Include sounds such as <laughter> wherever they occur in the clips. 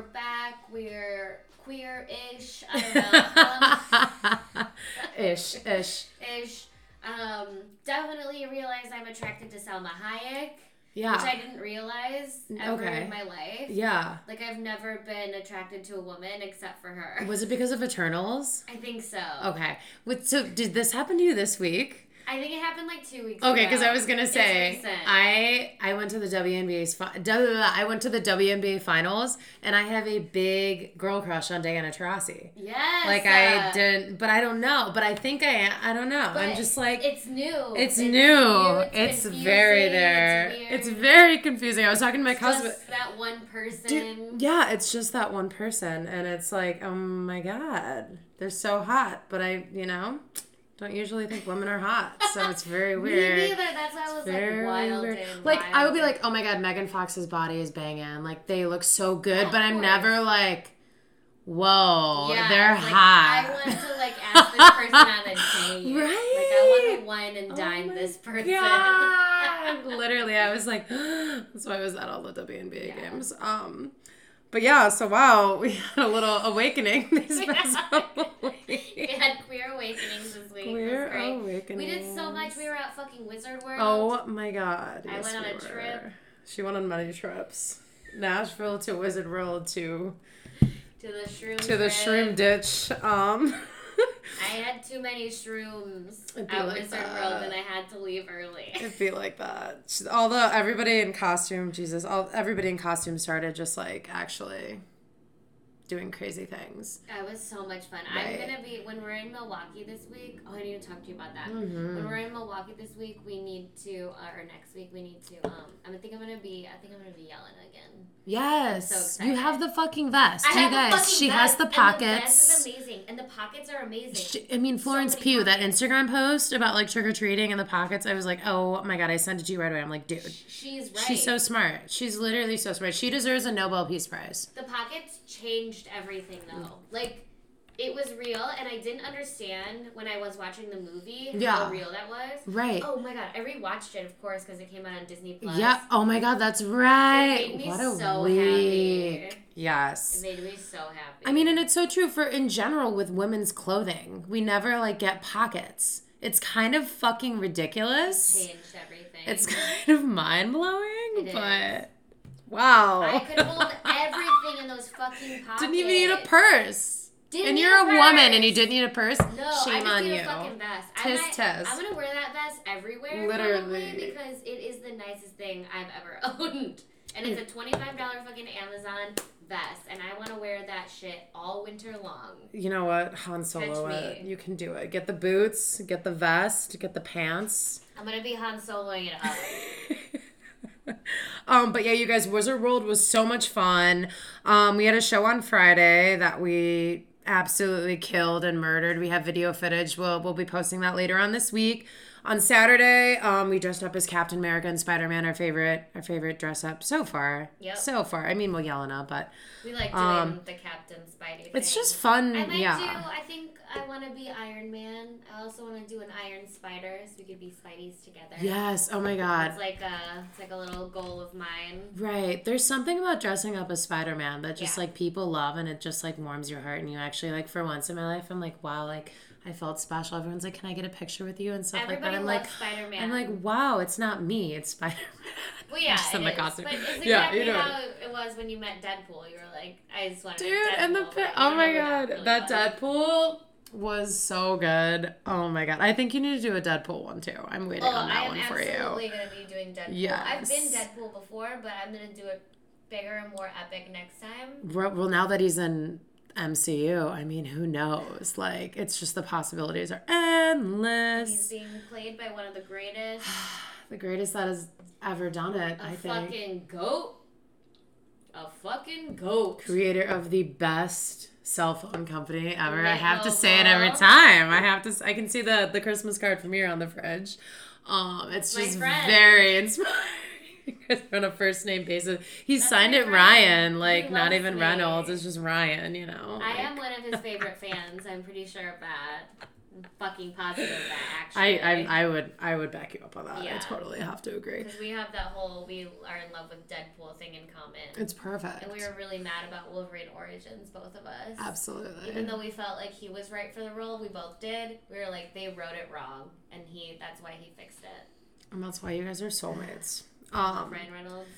We're back. We're queer-ish. I don't know. <laughs> ish, ish. ish. Um, definitely realized I'm attracted to Salma Hayek, Yeah. which I didn't realize ever Okay. in my life. yeah. Like I've never been attracted to a woman except for her. Was it because of Eternals? I think so. Okay. With, so did this happen to you this week? I think it happened like two weeks ago. Okay, because I was gonna say. I I went to the WNBA's fi- I went to the WNBA finals and I have a big girl crush on Diana Taurasi. yes. Like I didn't, but I don't know. But I think I. I don't know. I'm just like it's new. it's, new. new, It's, confusing, very there. It's, It's, very confusing. I was talking to my cousin. just that one person. Dude, yeah, it's just that one person, and it's like, oh my god, they're so hot. But I, you know, don't usually think women are hot, so it's very <laughs> weird. Me neither. That's why I was Very like wild weird. Like I would be like, oh my god, Megan Fox's body is banging. Like they look so good, but I'm never like, whoa, yeah, they're like, hot. I want to <laughs> like ask this person on a date. Like I want to wine and Oh dine my this person. God. <laughs> Literally, I was like, <gasps> that's why I was at all the WNBA Yeah. games. Um, but yeah, so wow, <laughs> we had a little awakening these <laughs> past <laughs> we had queer awakenings this week. Queer it was great. awakening. We did so much. We were at fucking Wizard World. Oh my god! I yes, went on we a trip. She went on many trips. Nashville to Wizard World to to the shroom. to the shroom ditch. Um, I had too many shrooms at like Wizard that. World, and I had to leave early. <laughs> it'd be like that. Although everybody in costume, Jesus, all everybody in costume started just like actually doing crazy things. That was so much fun. Right. I'm gonna be when we're in Milwaukee this week. Oh, I need to talk to you about that. Mm-hmm. When we're in Milwaukee this week, we need to, uh, or next week, we need to. Um, I think I'm gonna be. I think I'm gonna be yelling again. Yes, so you have the fucking vest. I you guys, the she has vest, the and pockets. The vest is amazing, and the pockets are amazing. She- I mean, Florence many Pugh, that. Instagram post about like trick or treating and the pockets, I was like, oh my god, I sent it to you right away. I'm like, dude, She's right. she's so smart. She's literally so smart. She deserves a Nobel Peace Prize. The pockets changed everything though. Like it was real and I didn't understand when I was watching the movie Yeah. how real that was. Right. Oh my god, I rewatched it of course because it came out on Disney Plus. yeah. Oh my god, that's right. It made me what a so week. happy. It Yes. made me so happy. I mean, and it's so true for in general with women's clothing. We never like get pockets. It's kind of fucking ridiculous. changed everything. It's <laughs> kind of mind blowing, It is. Wow. I could hold everything in those fucking pockets. <laughs> Didn't even need a purse. Didn't and you're a, woman and you didn't need a purse. No, Shame I just on need you. a fucking vest. I Tis might- tis. I'm gonna wear that vest everywhere, Literally. because it is the nicest thing I've ever <laughs> owned, and it's a twenty-five dollar fucking Amazon vest, and I want to wear that shit all winter long. You know what? Han Solo it. Uh, you can do it. Get the boots, get the vest, get the pants. I'm gonna be Han Soloing it up. <laughs> um, but yeah, you guys, Wizard World was so much fun. Um, we had a show on Friday that we absolutely killed and murdered. We have video footage. We'll we'll be posting that later on this week. On Saturday, um, we dressed up as Captain America and Spider Man, our favorite, our favorite dress up so far. Yep. So far. I mean, well, Yelena, but We like doing Um, the Captain Spidey. Thing. it's just fun. I might yeah. do. I think I want to be Iron Man. I also want to do an Iron Spider, so we could be Spideys together. Yes. Oh my God. It's like a, it's like a little goal of mine. Right. There's something about dressing up as Spider Man that just Yeah. like people love and it just like warms your heart and you actually like for once in my life I'm like, wow, like I felt special. Everyone's like, Can I get a picture with you and stuff Everybody like that? I'm like Spider Man. I'm like, wow, it's not me, it's Spider Man. <laughs> Well, yeah, Just in the costume. But it's Yeah, you know. how it was when you met Deadpool. You were like, I just want to Dude, Deadpool. and the but pi- oh my god, really that. Deadpool was so good. Oh my god. I think you need to do a Deadpool one too. I'm waiting Oh, on that one for absolutely you. going to be doing Deadpool. Yes. I've been Deadpool before, but I'm going to do it bigger and more epic next time. Well, now that he's in MCU, I mean, who knows? Like, it's just the possibilities are endless. He's being played by one of the greatest. <sighs> The greatest that has ever done it, A I think. fucking goat. A fucking goat. Creator of the best cell phone company ever. I have to say it every time. I have to. I can see the the Christmas card from here on the fridge. Um, it's My just friend. very inspiring. <laughs> Because we're on a first name basis. He That's signed it friend. Ryan, like not even me. Reynolds. It's just Ryan, you know. I like- am one of his favorite fans. I'm pretty sure of that. fucking positive of that I, actually. I I would I would back you up on that. Yeah. I totally have to agree. because we have that whole we are in love with Deadpool thing in common. It's perfect. and we were really mad about Wolverine Origins, both of us. Absolutely. Even though we felt like he was right for the role, we both did. We were like, they wrote it wrong, and he that's why he fixed it. and that's why you guys are soulmates. Um, Ryan Reynolds.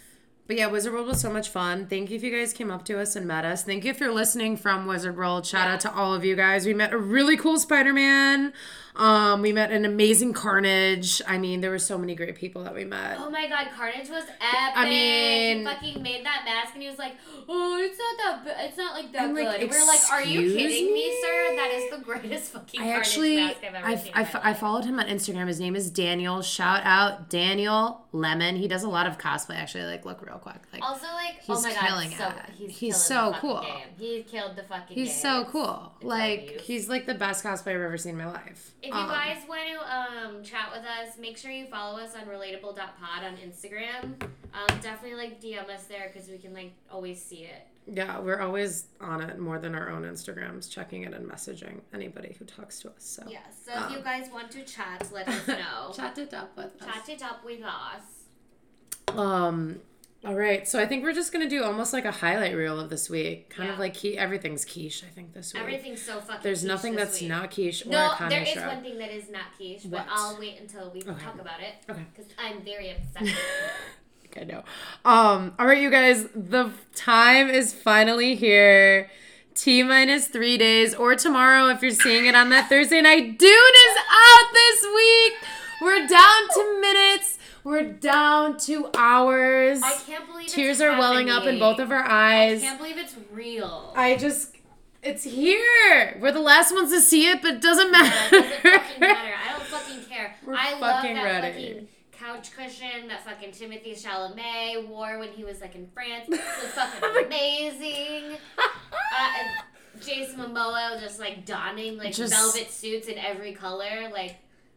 But yeah, Wizard World was so much fun. Thank you if you guys came up to us and met us. Thank you if you're listening from Wizard World. Shout Yeah. out to all of you guys. We met a really cool Spider Man. Um, we met an amazing Carnage. I mean, there were so many great people that we met. Oh my god, Carnage was epic. I mean- he fucking made that mask, and he was like, "Oh, it's not that. b- It's not like that I'm good." like, we are like, "Are you kidding me, me?" sir? That is the greatest fucking I Carnage actually, mask I've ever I, seen." I, I followed him on Instagram. His name is Daniel. Shout out Daniel Lemon. He does a lot of cosplay. Actually, like look real quick. Like Also, like, He's oh my killing god, so it. he's, He's so cool. Game. He killed the fucking. he's game. so cool. it's like he's like the best cosplayer I've ever seen in my life. If you Um, guys want to um, chat with us, make sure you follow us on relatable.pod on Instagram. Um, definitely like DM us there because we can like always see it. Yeah, we're always on it more than our own Instagrams, checking it and messaging anybody who talks to us. So Yeah. So if you guys want to chat, let us <laughs> know. chat it up with us. chat it up with us. Um, all right, so I think we're just gonna do almost like a highlight reel of this week. Kind of like key, everything's quiche. I think this week. Everything's so fucking. There's nothing that's week. not quiche or No, there is one thing that is not quiche, but I'll wait until we Okay. talk about it. Okay. Because I'm very upset. <laughs> <laughs> I know. Um, all right, you guys, the time is finally here. T minus three days, or tomorrow if you're seeing it on that Thursday night. Dune is out this week. We're down to minutes. We're down to hours. I can't believe it's Tears are welling up in both of our eyes. I can't believe it's real. I just, it's here. We're the last ones to see it, but it doesn't matter. doesn't fucking matter. I don't fucking care. <laughs> We're I love that ready. fucking couch cushion that fucking Timothée Chalamet wore when he was like in France. It was fucking <laughs> amazing. <laughs> Uh, Jason Momoa just like donning like Just- velvet suits in every color. Like,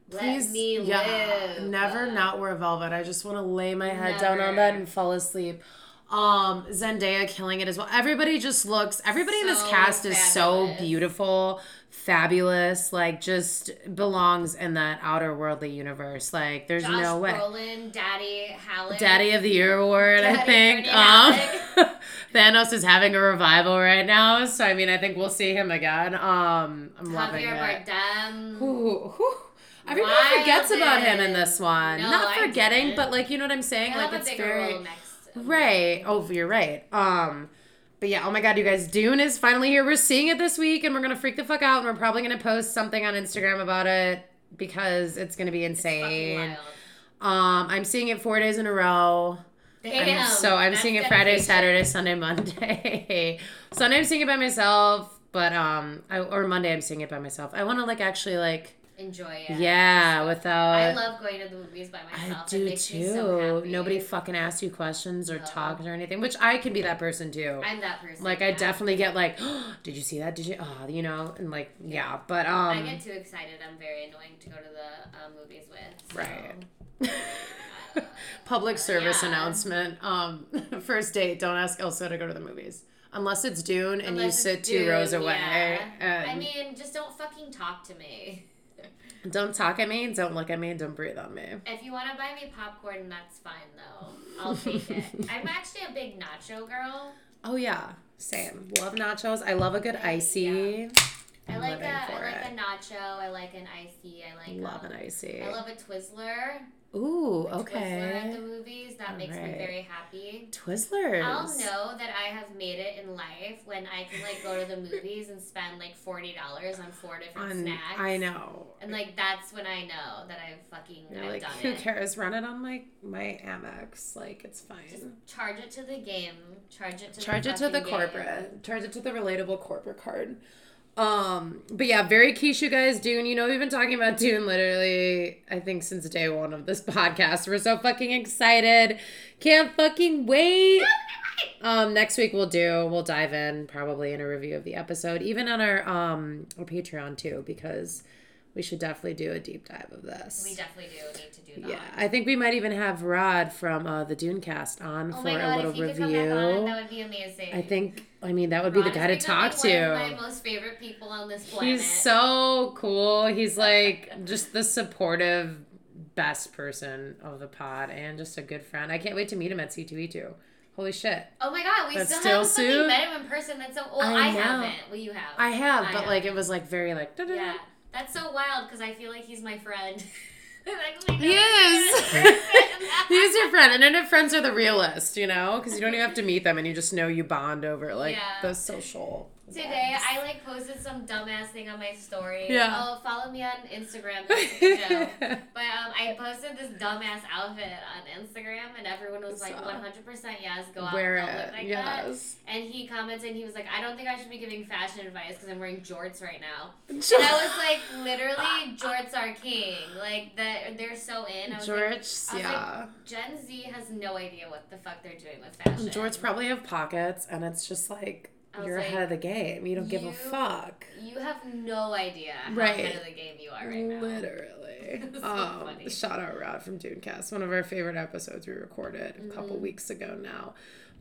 Please, let me yeah, live. never not wear velvet. I just want to lay my head down on that and fall asleep. Um, Zendaya killing it as well. Everybody just looks. Everybody in this So cast is so beautiful, fabulous. Like just belongs in that outer worldly universe. Like there's Josh no way. Brolin, Daddy Halleck. Daddy of the Year award, I think. Um, <laughs> Thanos is having a revival right now, so I mean, I think we'll see him again. Um, I'm loving Javier it. Bardem. Ooh, Everybody forgets about him in this one. No, Not forgetting, but like you know what I'm saying. He'll like it's very right. Oh, you're right. Um, but yeah. Oh my god, you guys, Dune is finally here. We're seeing it this week, and we're gonna freak the fuck out, and we're probably gonna post something on Instagram about it because it's gonna be insane. Um, I'm seeing it four days in a row. Damn. I'm- so I'm seeing it Friday, dedication. Saturday, Sunday, <laughs> Monday. Sunday I'm seeing it by myself, but um, I, or Monday I'm seeing it by myself. I want to like actually like Enjoy it. yeah, without. I love going to the movies by myself. I do it makes too. Me so happy. Nobody fucking asks you questions or No. talks or anything, which I can be that person too. I'm that person. like I definitely get like, oh, <gasps> did you see that? Did you? Oh, you know, and like yeah, but um, I get too excited. I'm very annoying to go to the uh, movies with. so, Right. <laughs> public service yeah. announcement. Um, <laughs> first date, don't ask Elsa to go to the movies unless it's Dune and unless you sit two rows away. yeah. I mean, just don't fucking talk to me. Don't talk at me, don't look at me, don't breathe on me. If you want to buy me popcorn, that's fine though. I'll take it. <laughs> I'm actually a big nacho girl. Oh yeah, same. Love nachos. I love a good icy. I I'm like living a, I for like it. a nacho. I like an icy. I like Love um, an icy. I love a Twizzler. Ooh, okay. Twizzler at the movies. That makes me very happy. Twizzlers. I'll know that I have made it in life when I can like go to the movies and spend like forty dollars on four different On, snacks. I know. And like that's when I know that I've fucking I've like, done who it. cares? Run it on my my Amex. Like it's fine. Just charge it to the game. Charge it to charge the it to the game. corporate charge it to the relatable corporate card um but yeah very you guys. Dune you know we've been talking about dune literally i think since day one of this <laughs> podcast. We're so fucking excited. Can't fucking wait. Um next week we'll do we'll dive in probably in a review of the episode even on our um our patreon too because we should definitely do a deep dive of this. We definitely do need to do that. yeah, I think we might even have Rod from uh, the Dunecast on Oh for my a little review. could come back on, that would be amazing. I think, I mean, that would be the guy to talk to. One of my most favorite people on this planet. He's so cool. He's like just the supportive, best person of the pod and just a good friend. I can't wait to meet him at C2E2. Holy shit. Oh my god, we That still, still haven't met him in person. That's so. Well, I I, haven't. Well, you have. I have, I but have. like it was like very like. da-da-da. Yeah, that's so wild because I feel like he's my friend. <laughs> Like, He is. <laughs> other. <laughs> He's your friend. Internet friends are the realest, you know? Because you don't even have to meet them and you just know you bond over like Yeah. the social. Today I like posted some dumbass thing on my story. Yeah. Oh, follow me on Instagram. <laughs> Show. But um, I posted this dumbass outfit on Instagram, and everyone was like, Saw. "100% yes, go out Wear and it. look like that." yes. And he commented, and he was like, "I don't think I should be giving fashion advice because I'm wearing jorts right now." <laughs> And I was like, "Literally, jorts are king. Like that, they're so in." I was like, George, I was yeah. like, Gen Z has no idea what the fuck they're doing with fashion. Jorts probably have pockets, and it's just like you're like, ahead of the game. You don't give a fuck. You have no idea how Right. ahead of the game you are right now. Literally. <laughs> So um, funny. shout out Rod from Dunecast, one of our favorite episodes we recorded a Mm-hmm. couple weeks ago now.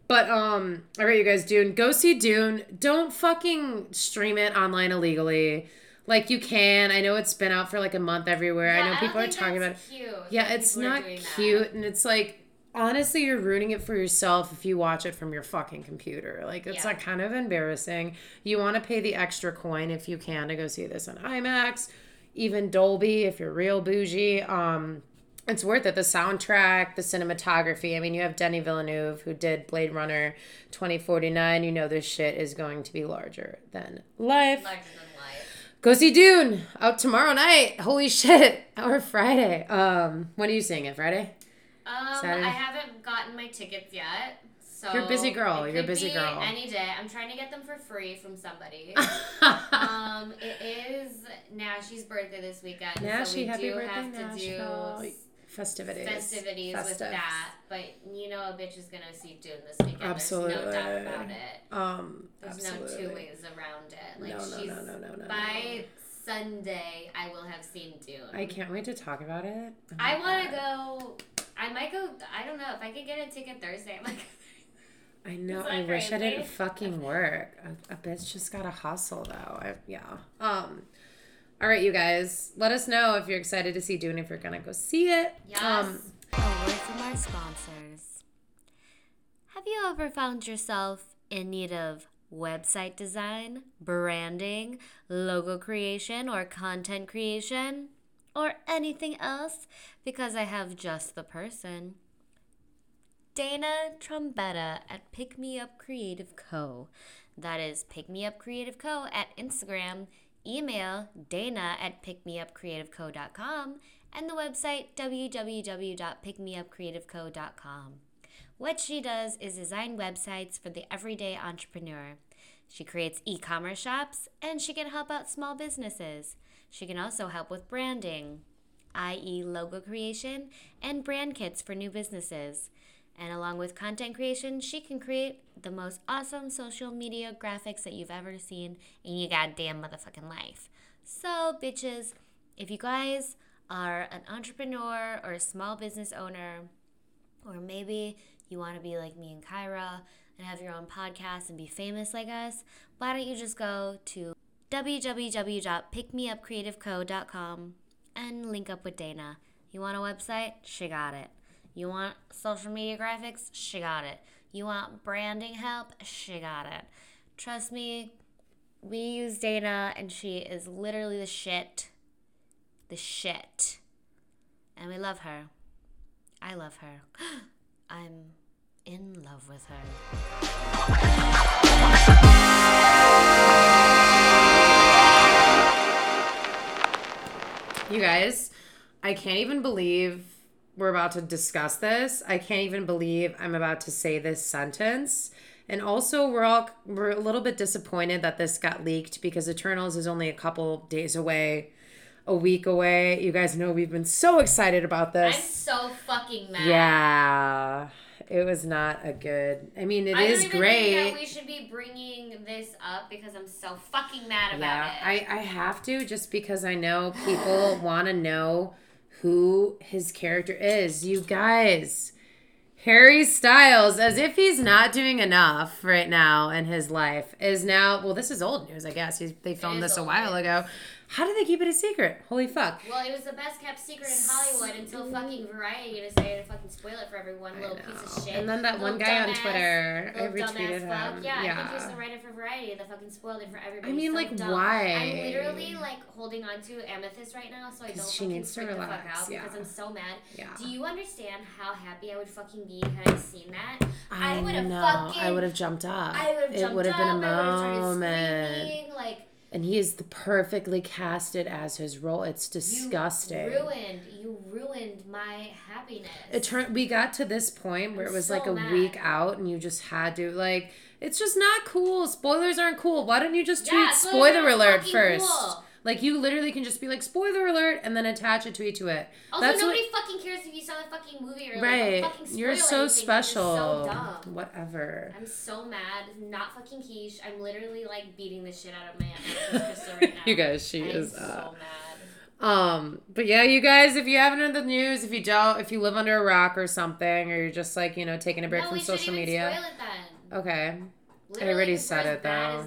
But um, all right, you guys, Dune, go see Dune. Don't fucking stream it online illegally. Like you can. I know it's been out for like a month everywhere. I Yeah, know don't people are think talking about it. Cute Yeah, it's not doing that. cute, and it's like honestly, you're ruining it for yourself if you watch it from your fucking computer. Like it's Yeah. like kind of embarrassing. You want to pay the extra coin if you can to go see this on IMAX, even Dolby if you're real bougie. Um, it's worth it. The soundtrack, the cinematography. I mean, you have Denis Villeneuve who did Blade Runner 2049. You know this shit is going to be larger than life. Larger than life. Go see Dune out tomorrow night. Holy <laughs> shit. Or Friday. Um, when are you seeing it? Friday? Um, Saturday? I haven't gotten my tickets yet. So You're a busy girl. You're a busy be girl. Any day. I'm trying to get them for free from somebody. <laughs> um, it is Nashie's birthday this weekend. so we happy do birthday, have to Nashville. do Festivities. festivities with that. But you know, a bitch is gonna see Dune this weekend. Absolutely. There's no doubt about it. Um, There's absolutely. no two ways around it. Like no, no, she's no, no, no, no, by Sunday, I will have seen Dune. I can't wait to talk about it. Oh I want to go. I might go. I don't know if I could get a ticket Thursday. I'm like, <laughs> I know. Is that I wish I didn't fucking work. A, a bitch just gotta hustle though. I, yeah. Um. All right, you guys. Let us know if you're excited to see Dune. If you're gonna go see it. yes. Um. a word from our sponsors. Have you ever found yourself in need of website design, branding, logo creation, or content creation, or anything else? Because I have just the person. Dana Trombetta at Pick Me Up Creative Co. That is Pick Me Up Creative Co. at Instagram. Email dana at pickmeupcreativeco.com and the website www.pickmeupcreativeco.com. What she does is design websites for the everyday entrepreneur. She creates e commerce shops and she can help out small businesses. She can also help with branding, i.e., logo creation and brand kits for new businesses. And along with content creation, she can create the most awesome social media graphics that you've ever seen in your goddamn motherfucking life. So, bitches, if you guys are an entrepreneur or a small business owner, or maybe you want to be like me and Kyra and have your own podcast and be famous like us, why don't you just go to www.pickmeupcreativeco.com and link up with Dana. You want a website? She got it. You want social media graphics? She got it. You want branding help? She got it. Trust me, we use Dana and she is literally the shit. The shit. And we love her. I love her. <gasps> I'm in love with her. You guys, I can't even believe we're about to discuss this. I can't even believe I'm about to say this sentence. And also, we're all we're a little bit disappointed that this got leaked because Eternals is only a couple days away, a week away. You guys know we've been so excited about this. I'm so fucking mad. Yeah. It was not a good. I mean, it I is great. we should be bringing this up because I'm so fucking mad about yeah, it. I I have to just because I know people <sighs> want to know who his character is. You guys, Harry Styles, as if he's not doing enough right now in his life, is now. Well, this is old news, I guess. He's, they filmed this a while news. ago. How did they keep it a secret? Holy fuck! Well, it was the best kept secret in Hollywood until fucking Variety decided to fucking spoil it for everyone. Little piece of shit. And then that Little one guy on Twitter, I retweeted fuck. him. Yeah, I Yeah. think he was the writer for Variety that fucking spoiled it for everybody. I mean, So like, dumb. why? I'm literally like holding on to Amethyst right now, so I don't she fucking needs to freak the fuck out yeah. because I'm so mad. Yeah. Do you understand how happy I would fucking be had I seen that? I, would have fucking. I would have jumped up. I would have jumped up. It would have been a up, I would have started moment. screaming, like And he is the perfectly casted as his role. It's disgusting. you ruined, you ruined my happiness. It turned. We got to this point where I'm it was so like a mad. week out, and you just had to like. It's just not cool. Spoilers aren't cool. Why don't you just tweet Yeah, spoilers spoiler alert first? cool. Like you literally can just be like spoiler alert and then attach a tweet to it. Also, That's nobody what, fucking cares if you saw the fucking movie or like, right. don't fucking You're so anything. special. You're so. Whatever. I'm so mad. Not fucking quiche. I'm literally like beating the shit out of my crystal right <laughs> now. You guys, she I'm is. so Uh, mad. Um, but yeah, you guys, if you haven't heard the news, if you don't, if you live under a rock or something, or you're just like, you know, taking a break no, from social media. Spoil it then. Okay. Literally, already said it, though.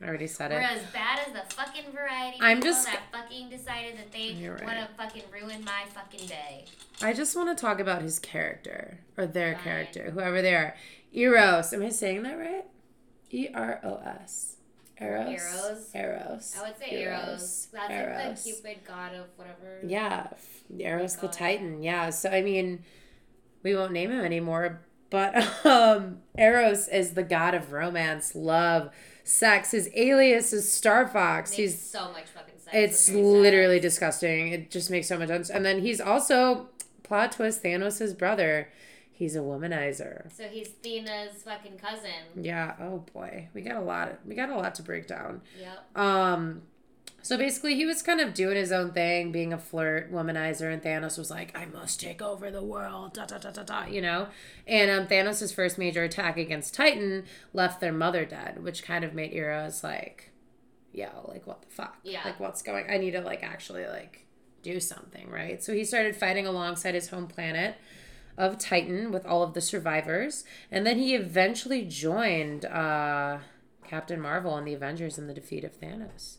As they are. I already said it. We're as bad as the fucking variety I'm just- that fucking decided that they right. want to fucking ruin my fucking day. I just want to talk about his character or their Fine. character, whoever they are. Eros. Am I saying that right? E R O S. Eros. Eros? Eros. I would say Eros. That's like the Cupid god of whatever. Yeah, Eros the God. Titan. Yeah, so I mean, we won't name him anymore, but <laughs> um, Eros is the god of romance, love, sex. His alias is Star Fox. He's so much fucking sense. it's with Harry Styles. literally disgusting. It just makes so much sense. And then he's also plot twist Thanos' brother. He's a womanizer. So he's Thena's fucking cousin. Yeah. Oh boy, we got a lot. We got a lot to break down. Yep. Um, so basically, he was kind of doing his own thing, being a flirt, womanizer, and Thanos was like, "I must take over the world," da da da da da, you know. And um, Thanos' first major attack against Titan left their mother dead, which kind of made Eros like, "Yo, like what the fuck? Yeah. Like what's going? I need to like actually like do something, right?" So he started fighting alongside his home planet of Titan with all of the survivors, and then he eventually joined uh, Captain Marvel and the Avengers in the defeat of Thanos.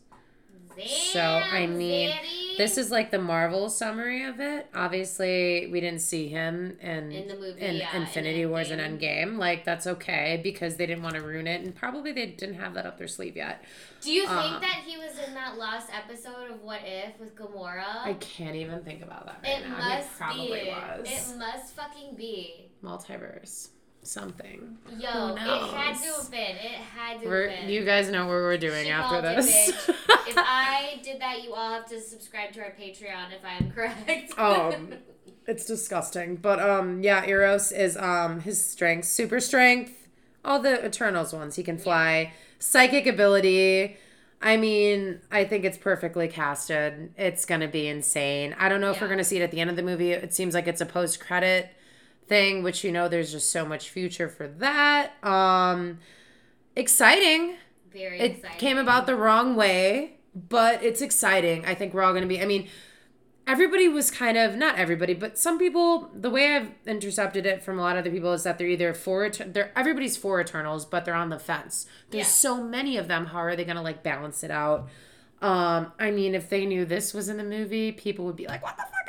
So, I mean. This is like the Marvel summary of it. Obviously, we didn't see him in In the movie, in yeah, in Infinity Wars and Endgame. Endgame. Like that's okay because they didn't want to ruin it, and probably they didn't have that up their sleeve yet. Do you think um, that he was in that last episode of What If with Gamora? I can't even think about that right it now. must he probably be. was It must fucking be. multiverse something. Yo, Who it had to have been. It had to We're, have been. you guys know what we're doing She after called it, this. bitch. <laughs> if I did that, you all have to subscribe to our Patreon if I am correct. <laughs> um it's disgusting but um yeah eros is um his strength super strength all the eternals ones he can fly psychic ability i mean i think it's perfectly casted it's gonna be insane i don't know if we're gonna see it at the end of the movie it seems like it's a post-credit thing which you know there's just so much future for that um exciting Very it exciting. came about the wrong way, but it's exciting. I think we're all going to be. I mean, everybody was kind of not everybody, but some people. The way I've intercepted it from a lot of the people is that they're either for they're everybody's for Eternals, but they're on the fence. There's Yeah. so many of them. How are they going to like balance it out? Um, I mean, if they knew this was in the movie, people would be like, "What the fuck?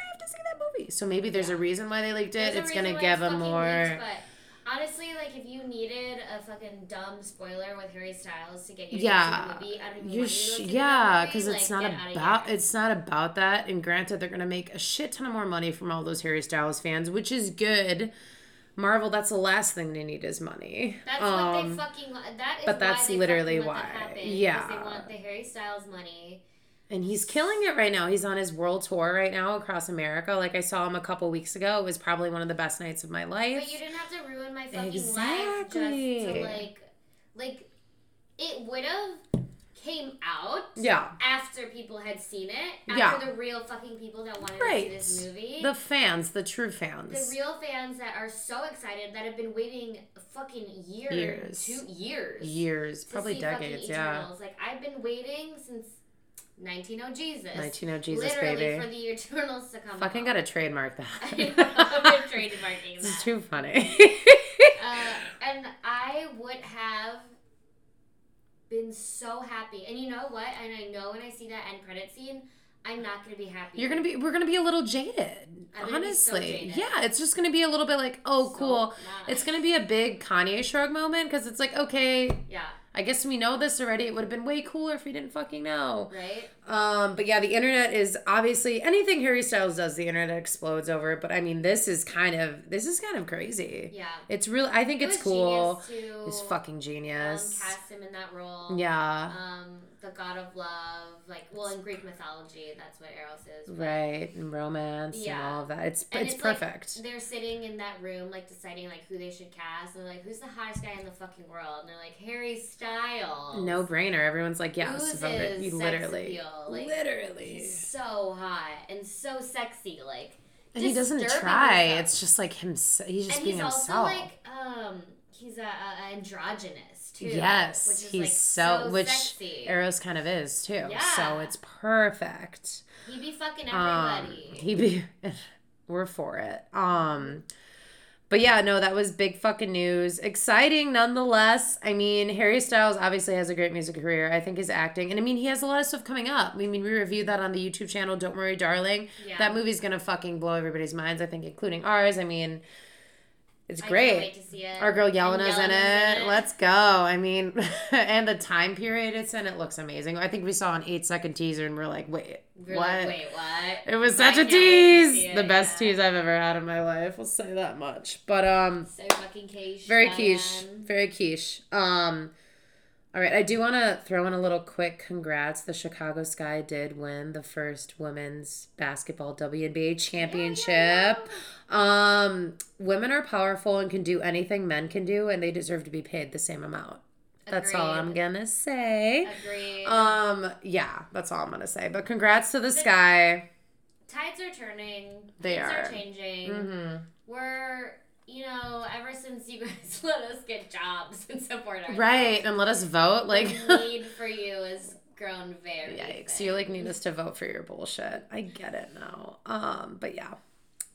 So maybe there's a reason why they leaked it. There's it's going to reason why give it's them more. leaked, but honestly, like if you needed a fucking dumb spoiler with Harry Styles to get you yeah to movie, I don't even you want you to sh- go see the yeah because it's like, not about it's not about that and granted they're gonna make a shit ton of more money from all those harry styles fans which is good marvel that's the last thing they need is money That's what they Um, fucking. That is but that's why literally why. Happen, Yeah. they want the Harry Styles money. And he's killing it right now he's on his world tour right now across america like i saw him a couple weeks ago it was probably one of the best nights of my life But you didn't have to ruin my fucking life Exactly. just to like, like, it would have came out Yeah. after people had seen it, Yeah. after the real fucking people that wanted Right. to see this movie. The fans, the true fans the real fans that are so excited that have been waiting fucking years, Years. two years, Years, probably decades, yeah. Like I've been waiting since 19 Jesus. 19 Jesus, Literally baby. for the Eternals to come. Fucking gotta trademark that. <laughs> I'm trademarking that. too funny. Uh, and I would have been so happy. And you know what? And I know when I see that end credit scene, I'm not gonna be happy. You're gonna be. We're gonna be a little jaded. Be so honestly, jaded. yeah. It's just gonna be a little bit like, oh, So cool. not. It's gonna be a big Kanye shrug moment because it's like, okay, yeah, I guess we know this already. It would have been way cooler if we didn't fucking know. right. Um, but yeah, the internet is obviously anything Harry Styles does, the internet explodes over. it. But I mean, this is kind of this is kind of crazy. Yeah. It's real. I think It it's cool. to, It's fucking um, genius. cast him in that role. yeah. Um, the god of love, like well, in Greek mythology, that's what Eros is. but- Right, and romance and Yeah. all of that. It's And it's, it's like- perfect. They're sitting in that room, like deciding like who they should cast, and they're like, "Who's the hottest guy in the fucking world?" And they're like, "Harry Styles." no brainer. Everyone's like, yes, vote it. You literally, appeal, like, literally. He's so hot and so sexy, like. And he doesn't try. himself. It's just like himself. He's just and being he's himself. also like, um, he's a, a androgynous too. yes, which is he's like so, so which sexy. Eros kind of is too. So it's perfect. He'd be fucking Um, everybody. he be <laughs> we're for it. Um but yeah, no, that was big fucking news. Exciting nonetheless. I mean, Harry Styles obviously has a great music career. I think his acting, and I mean, he has a lot of stuff coming up. I mean, we reviewed that on the YouTube channel, Don't Worry, Darling. Yeah. That movie's gonna fucking blow everybody's minds, I think, including ours. I mean, it's I great. can't wait to see it. Our girl Yelena's in Yelena's it. Let's go. I mean, <laughs> and the time period it's in, it looks amazing. I think we saw an eight second teaser and we're like, wait, We're what? like, wait, what? It was such a wait to tease. The best yeah. tease I've ever had in my life. We'll say that much. But um, So fucking quiche. very quiche, very quiche. Um, all right, I do want to throw in a little quick congrats. The Chicago Sky did win the first women's basketball WNBA championship. Um, women are powerful and can do anything men can do, and they deserve to be paid the same amount. That's all I'm gonna say. Agreed. Um, yeah, that's all I'm gonna say. But congrats to the Sky. Tides are turning. They Things are. are changing. Mm-hmm. We're, you know, ever since you guys <laughs> let us get jobs and support our Right, and let us vote. Like, the need <laughs> for you has grown very. yikes! thin. You like need us to vote for your bullshit. I get it now. Um, but yeah,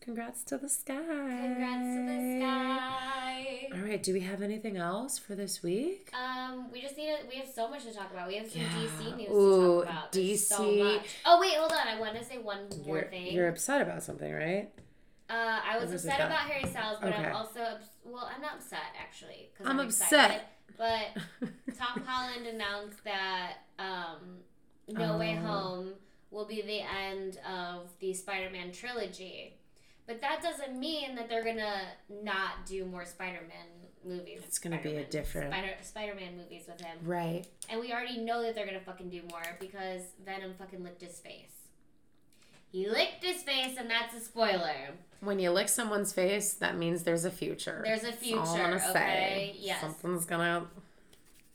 congrats to the sky. Congrats to the sky. All right, do we have anything else for this week? Um, we just need to. We have so much to talk about. We have some Yeah. DC news Ooh, to talk about. There's so much. Oh wait, hold on. I want to say one more You're, thing. you're upset about something, right? Uh, I was upset about Harry Styles, but Okay. I'm also ups- well. I'm not upset actually I'm I'm, upset. excited. But Tom <laughs> Holland announced that um, No Way Oh. Home will be the end of the Spider-Man trilogy. But that doesn't mean that they're gonna not do more Spider-Man movies. It's gonna be a different- Spider Spider-Man movies with him, right. and we already know that they're gonna fucking do more because Venom fucking licked his face. He licked his face, and that's a spoiler. When you lick someone's face, that means there's a future. There's a That's all I'm future, gonna okay? say. Yes. Something's gonna.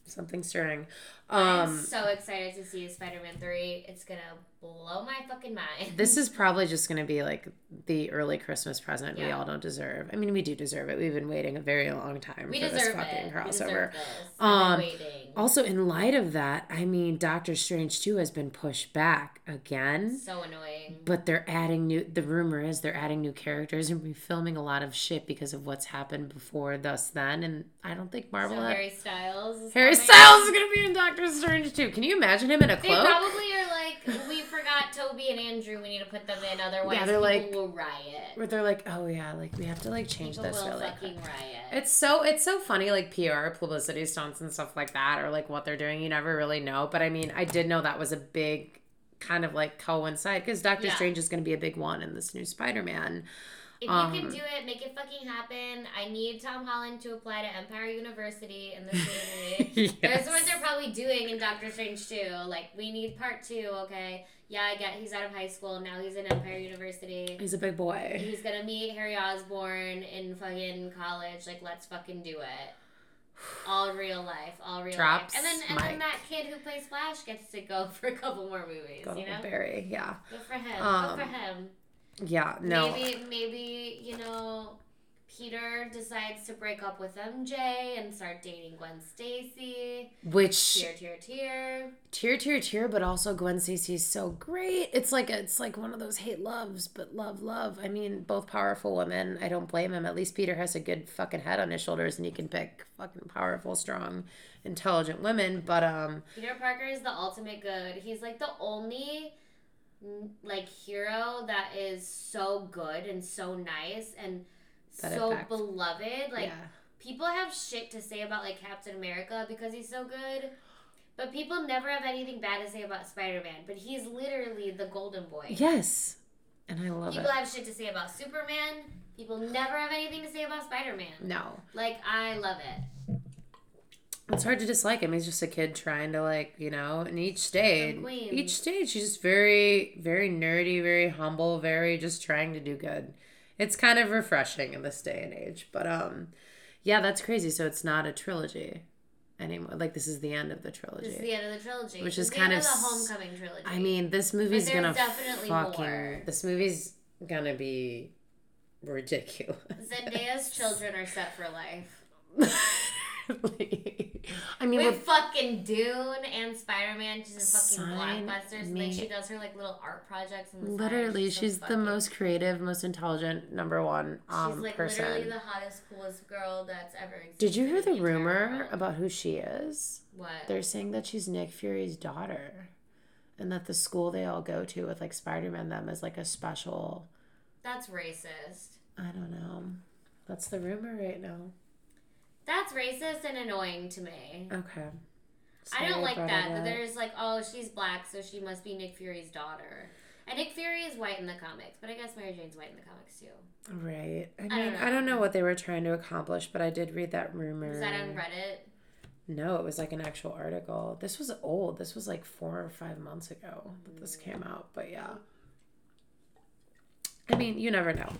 Something stirring. I'm Um, so excited to see Spider-Man three. It's gonna blow my fucking mind. This is <laughs> probably just going to be like the early Christmas present we all don't deserve. I mean, we do deserve it. We've been waiting a very long time we for this fucking it. Crossover. Um, waiting. Also, in light of that, I mean, Doctor Strange 2 has been pushed back again. so annoying. But they're adding new. The rumor is they're adding new characters and refilming a lot of shit because of what's happened before, thus then. And I don't think Marvel. So Harry Styles. Is Harry coming. Styles is gonna be in Doctor Strange too. Can you imagine him in a cloak? They probably are like, we forgot Tobey and Andrew. We need to put them in, otherwise Yeah, they're people like- will riot. Where they're like, oh yeah, like we have to like change People this will really fucking quick. riot. It's so it's so funny like PR publicity stunts and stuff like that or like what they're doing you never really know but I mean I did know that was a big kind of like coincide because Doctor Yeah. Strange is going to be a big one in this new Spider-Man. If Um, you can do it, make it fucking happen. I need Tom Holland to apply to Empire University in this movie. That's what they're probably doing in Doctor Strange too. Like, we need part two, okay? Yeah, I get he's out of high school, now he's in Empire University. He's a big boy. He's gonna meet Harry Osborn in fucking college. Like, let's fucking do it. All real life, all real Drops life. And then and then that kid who plays Flash gets to go <laughs> for a couple more movies, Go you know? Barry, yeah. Good for him. Um, Good for him. Yeah, no. Maybe maybe, you know, Peter decides to break up with MJ and start dating Gwen Stacy. Which Tear, tear, tear. tear, tear, tear, but also Gwen Stacy's so great. It's like it's like one of those hate loves, but love, love. I mean, both powerful women. I don't blame him. At least Peter has a good fucking head on his shoulders, and he can pick fucking powerful, strong, intelligent women. But um, Peter Parker is the ultimate good. He's like the only like hero that is so good and so nice and That so affects- beloved. Like yeah, people have shit to say about like Captain America because he's so good. But people never have anything bad to say about Spider Man. But he's literally the golden boy. yes, and I love People it. People have shit to say about Superman. People never have anything to say about Spider Man. No, Like I love it. It's hard to dislike him. He's just a kid trying to like you know. And each stage, each stage, he's just very, very nerdy, very humble, very just trying to do good. It's kind of refreshing in this day and age. But um, yeah, that's crazy. So it's not a trilogy anymore. Like this is the end of the trilogy. This is the end of the trilogy. Which is the kind end of the Homecoming trilogy. I mean, this movie's gonna definitely fucking. more. This movie's gonna be ridiculous. Zendaya's children are set for life. <laughs> <laughs> I mean, With fucking Dune and Spider Man, she's in fucking blockbusters. me- Like she does her like little art projects. Side. literally so she's the most creative, most intelligent number one um, She's like person. literally the hottest, coolest girl that's ever existed. Did you hear the rumor about who she is? what? They're saying that she's Nick Fury's daughter, and that the school they all go to with like Spider Man them is like a special. That's racist. I don't know. That's the rumor right now. That's racist and annoying to me. Okay. I don't like that. That there's like, oh, she's black, so she must be Nick Fury's daughter. And Nick Fury is white in the comics, but I guess Mary Jane's white in the comics too. Right. I mean, don't I don't, know. know what they were trying to accomplish, but I did read that rumor. Was that on Reddit? No, it was like an actual article. This was old. This was like four or five months ago that this came out. But yeah. I mean, you never know.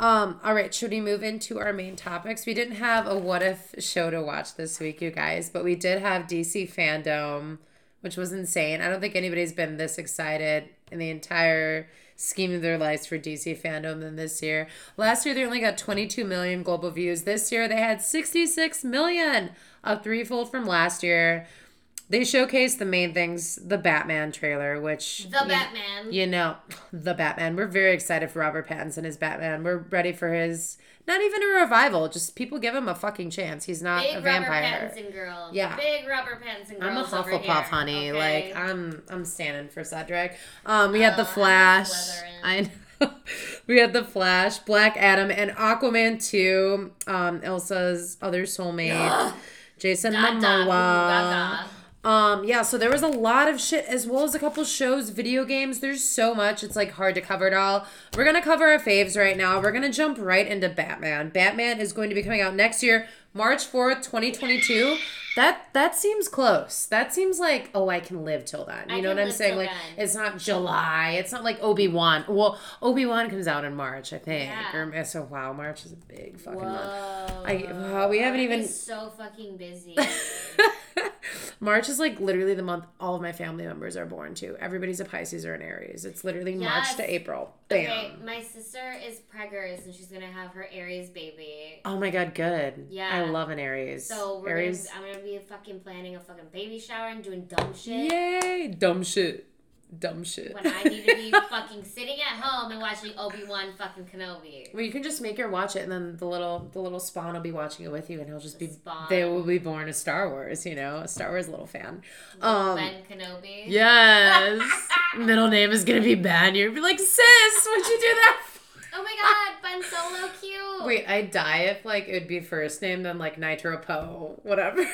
Um, all right, should we move into our main topics? We didn't have a what if show to watch this week, you guys, but we did have DC fandom, which was insane. I don't think anybody's been this excited in the entire scheme of their lives for DC fandom than this year. Last year they only got 22 million global views. This year they had 66 million, up threefold from last year. They showcased the main things, the Batman trailer, which The you- Batman. you know, <laughs> the Batman. We're very excited for Robert Pattinson as Batman. We're ready for his not even a revival. Just people give him a fucking chance. He's not Big a vampire. Robert Pattinson girl. Yeah. Big Robert Pattinson girl. I'm a Hufflepuff, honey. okay? Like I'm, I'm standing for Cedric. Um, we had the Oh, a Flash. I know. <laughs> we had the Flash, Black Adam, and Aquaman two. Um, Elsa's other soulmate, <gasps> Jason Momoa. Um, yeah, so there was a lot of shit as well as a couple shows, video games. There's so much, it's like hard to cover it all. We're gonna cover our faves right now. We're gonna jump right into Batman. Batman is going to be coming out next year, March 4th, 2022. That that seems close. That seems like, oh, I can live till then. You I know what I'm saying? Like then. it's not July. It's not like Obi-Wan. Well, Obi-Wan comes out in March, I think. Yeah. Or, so wow, March is a big fucking month. Whoa. I- wow, we haven't even- so fucking busy. <laughs> March is like literally the month all of my family members are born to. Everybody's a Pisces or an Aries. It's literally March to April. Bam. okay, my sister is preggers and she's gonna have her Aries baby. Oh my god, good. Yeah. I love an Aries. So we're Aries. gonna, I'm gonna be fucking planning a fucking baby shower and doing dumb shit. Yay! Dumb shit. Dumb shit. When I need to be <laughs> fucking sitting at home and watching Obi Wan fucking Kenobi. Well, you can just make her watch it, and then the little the little spawn will be watching it with you, and he'll just be. Spawn. They will be born a Star Wars, you know, a Star Wars little fan. Um, ben Kenobi. yes. <laughs> Middle name is gonna be Ben. You'll be like, sis, what'd you do that? <laughs> Oh my god, Ben Solo cute. Wait, I'd die if like it would be first name then like Nitro Poe, whatever.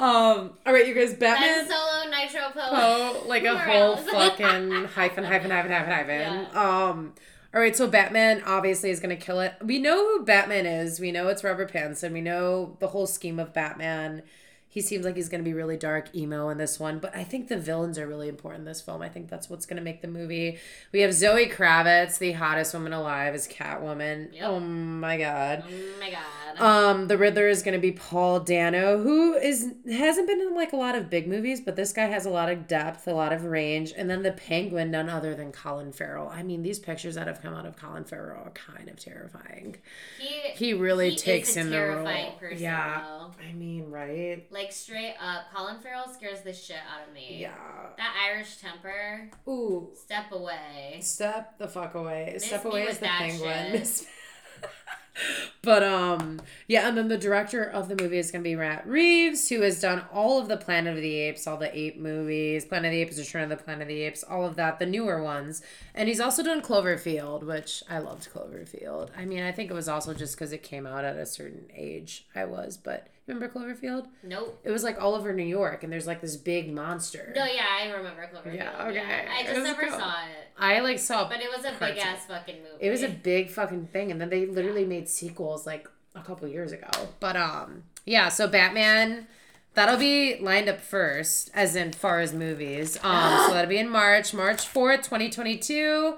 Um. All right, you guys. Ben Batman Solo Nitro Poe. Poe, like a whole <laughs> fucking hyphen, hyphen, hyphen, hyphen, hyphen. Um. All right, so Batman obviously is gonna kill it. We know who Batman is. We know it's Robert Pattinson. We know the whole scheme of Batman. He seems like he's going to be really dark emo in this one, but I think the villains are really important in this film. I think that's what's going to make the movie. We have Zoe Kravitz, the hottest woman alive, as Catwoman. Yep. Oh my god. Oh my god. Um, the Riddler is going to be Paul Dano, who is hasn't been in like a lot of big movies, but this guy has a lot of depth, a lot of range. And then the Penguin, none other than Colin Farrell. I mean, these pictures that have come out of Colin Farrell are kind of terrifying. he He really he takes in the role. person, yeah, though. I mean, right? Like straight up, Colin Farrell scares the shit out of me. Yeah. That Irish temper. Ooh. Step away. Step the fuck away. Step me away is the penguin. <laughs> but um yeah, and then the director of the movie is gonna be Matt Reeves, who has done all of the Planet of the Apes, all the ape movies, Planet of the Apes, Return of the Planet of the Apes, all of that, the newer ones. And he's also done Cloverfield, which I loved Cloverfield. I mean, I think it was also just because it came out at a certain age I was, but remember Cloverfield? Nope. It was like all over New York and there's like this big monster. No, yeah, I remember Cloverfield. Yeah, okay. I just never cool. saw it. I like saw But it was a big ass fucking movie. It was a big fucking thing, and then they literally made sequels like a couple years ago. But um, yeah. So Batman, that'll be lined up first, as in far as movies. Um, so <gasps> that'll be in March, March fourth, twenty twenty two.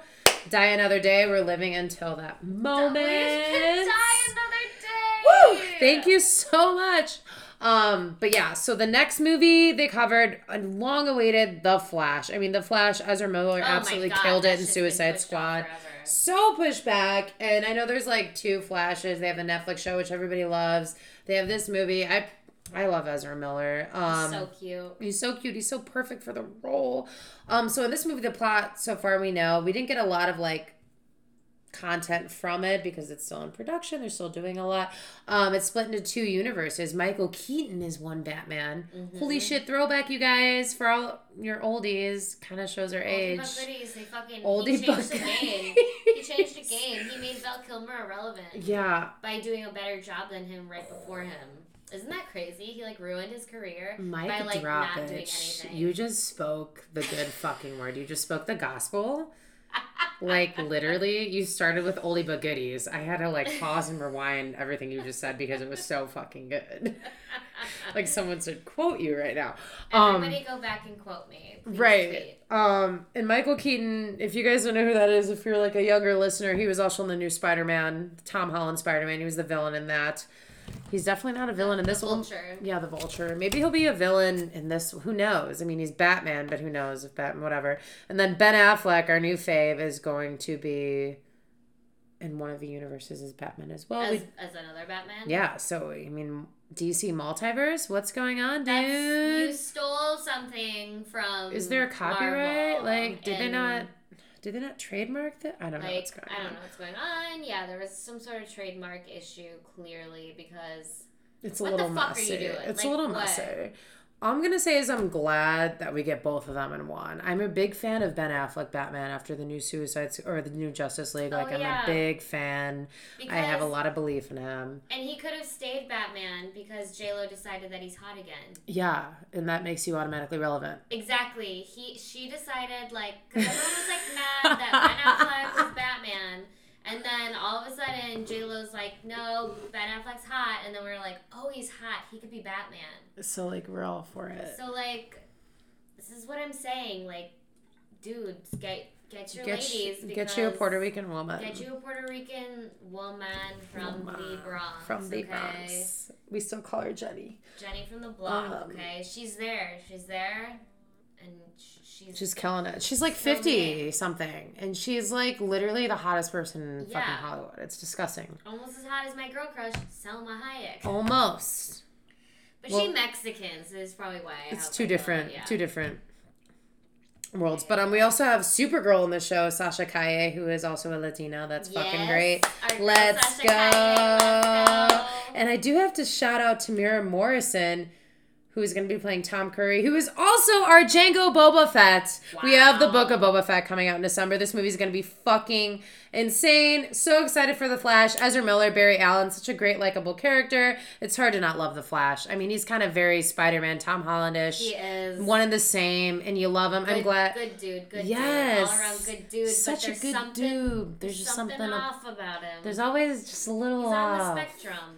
Die another day. We're living until that moment. Die another day. Woo! Thank you so much. Um, but yeah, so the next movie they covered, a long awaited The Flash. I mean, The Flash, Ezra Miller Oh absolutely God, killed it in Suicide Squad. So pushed back, and I know there's like two Flashes. They have the Netflix show, which everybody loves. They have this movie. I I love Ezra Miller. Um, so cute. He's so cute. He's so perfect for the role. Um, so in this movie, the plot so far we know we didn't get a lot of like content from it because it's still in production. They're still doing a lot. Um, it's split into two universes. Michael Keaton is one Batman. Mm-hmm. Holy shit! Throwback, you guys, for all your oldies. Kind of shows our Oldie age. goodies, they fucking Oldie he changed the game. he changed the game. He made Val Kilmer irrelevant Yeah, by doing a better job than him right before him. Isn't that crazy? He like ruined his career Mike by like not doing anything. You just spoke the good fucking word. You just spoke the gospel. Like literally, you started with oldie but goodies. I had to like pause and rewind everything you just said because it was so fucking good. <laughs> like someone should quote you right now. Um, Everybody go back and quote me. please right. tweet. Um, and Michael Keaton, if you guys don't know who that is, if you're like a younger listener, he was also in the new Spider-Man, Tom Holland Spider-Man. He was the villain in that. He's definitely not a villain in this one. Vulture. Yeah, the Vulture. Maybe he'll be a villain in this. Who knows? I mean, he's Batman, but who knows if Batman, whatever. And then Ben Affleck, our new fave, is going to be in one of the universes as Batman as well. As, We, as another Batman. yeah, so I mean, DC multiverse. What's going on, That's, dude? you stole something from. Is there a copyright? Marvel, like, did they not? Did they not trademark that? I don't know what's going I don't know what's going on. Yeah, there was some sort of trademark issue clearly because It's a What the little fuck are you messy. doing? It's Like, a little what? messy. All I'm gonna say is I'm glad that we get both of them in one. I'm a big fan of Ben Affleck Batman after the new Suicide or the new Justice League. Like Oh, I'm a big fan. I have a lot of belief in him. and he could have stayed Batman because J Lo decided that he's hot again. Yeah, and that makes you automatically relevant. Exactly. He she decided like because everyone was like mad that Ben <laughs> Affleck was Batman, and then all of a sudden J Lo's like, no, Ben Affleck's hot, and then we are like, oh, he's hot. He could be Batman. So like we're all for it. So like, this is what I'm saying. Like, dudes, get get your Get, ladies. you- get you a Puerto Rican woman. Get you a Puerto Rican woman from the Woman Bronx. From the okay? Bronx. We still call her Jenny. Jenny from the block. Um, okay, she's there. She's there, and she's She's killing it. She's like So 50 something. And she's like literally the hottest person in fucking Hollywood. It's disgusting. almost as hot as my girl crush, Salma Hayek. Almost. But well- she Mexican, so that's probably why. I It's two different, yeah. two different worlds. But um, we also have Supergirl in the show, Sasha Calle, who is also a Latina. That's fucking great. Let's go. Let's go. And I do have to shout out Temuera Morrison, who is going to be playing Tom Curry, who is also our Jango Boba Fett. We have the book of Boba Fett coming out in December. This movie is going to be fucking insane. So excited for The Flash. Ezra Miller, Barry Allen, such a great, likable character. It's hard to not love The Flash. I mean, he's kind of very Spider Man, Tom Hollandish. He is One and the same, and you love him. I'm glad. Good dude. Good Yes. dude. All around good dude. Such but a good dude. There's just something, something. off about him. There's always just a little He's on the spectrum.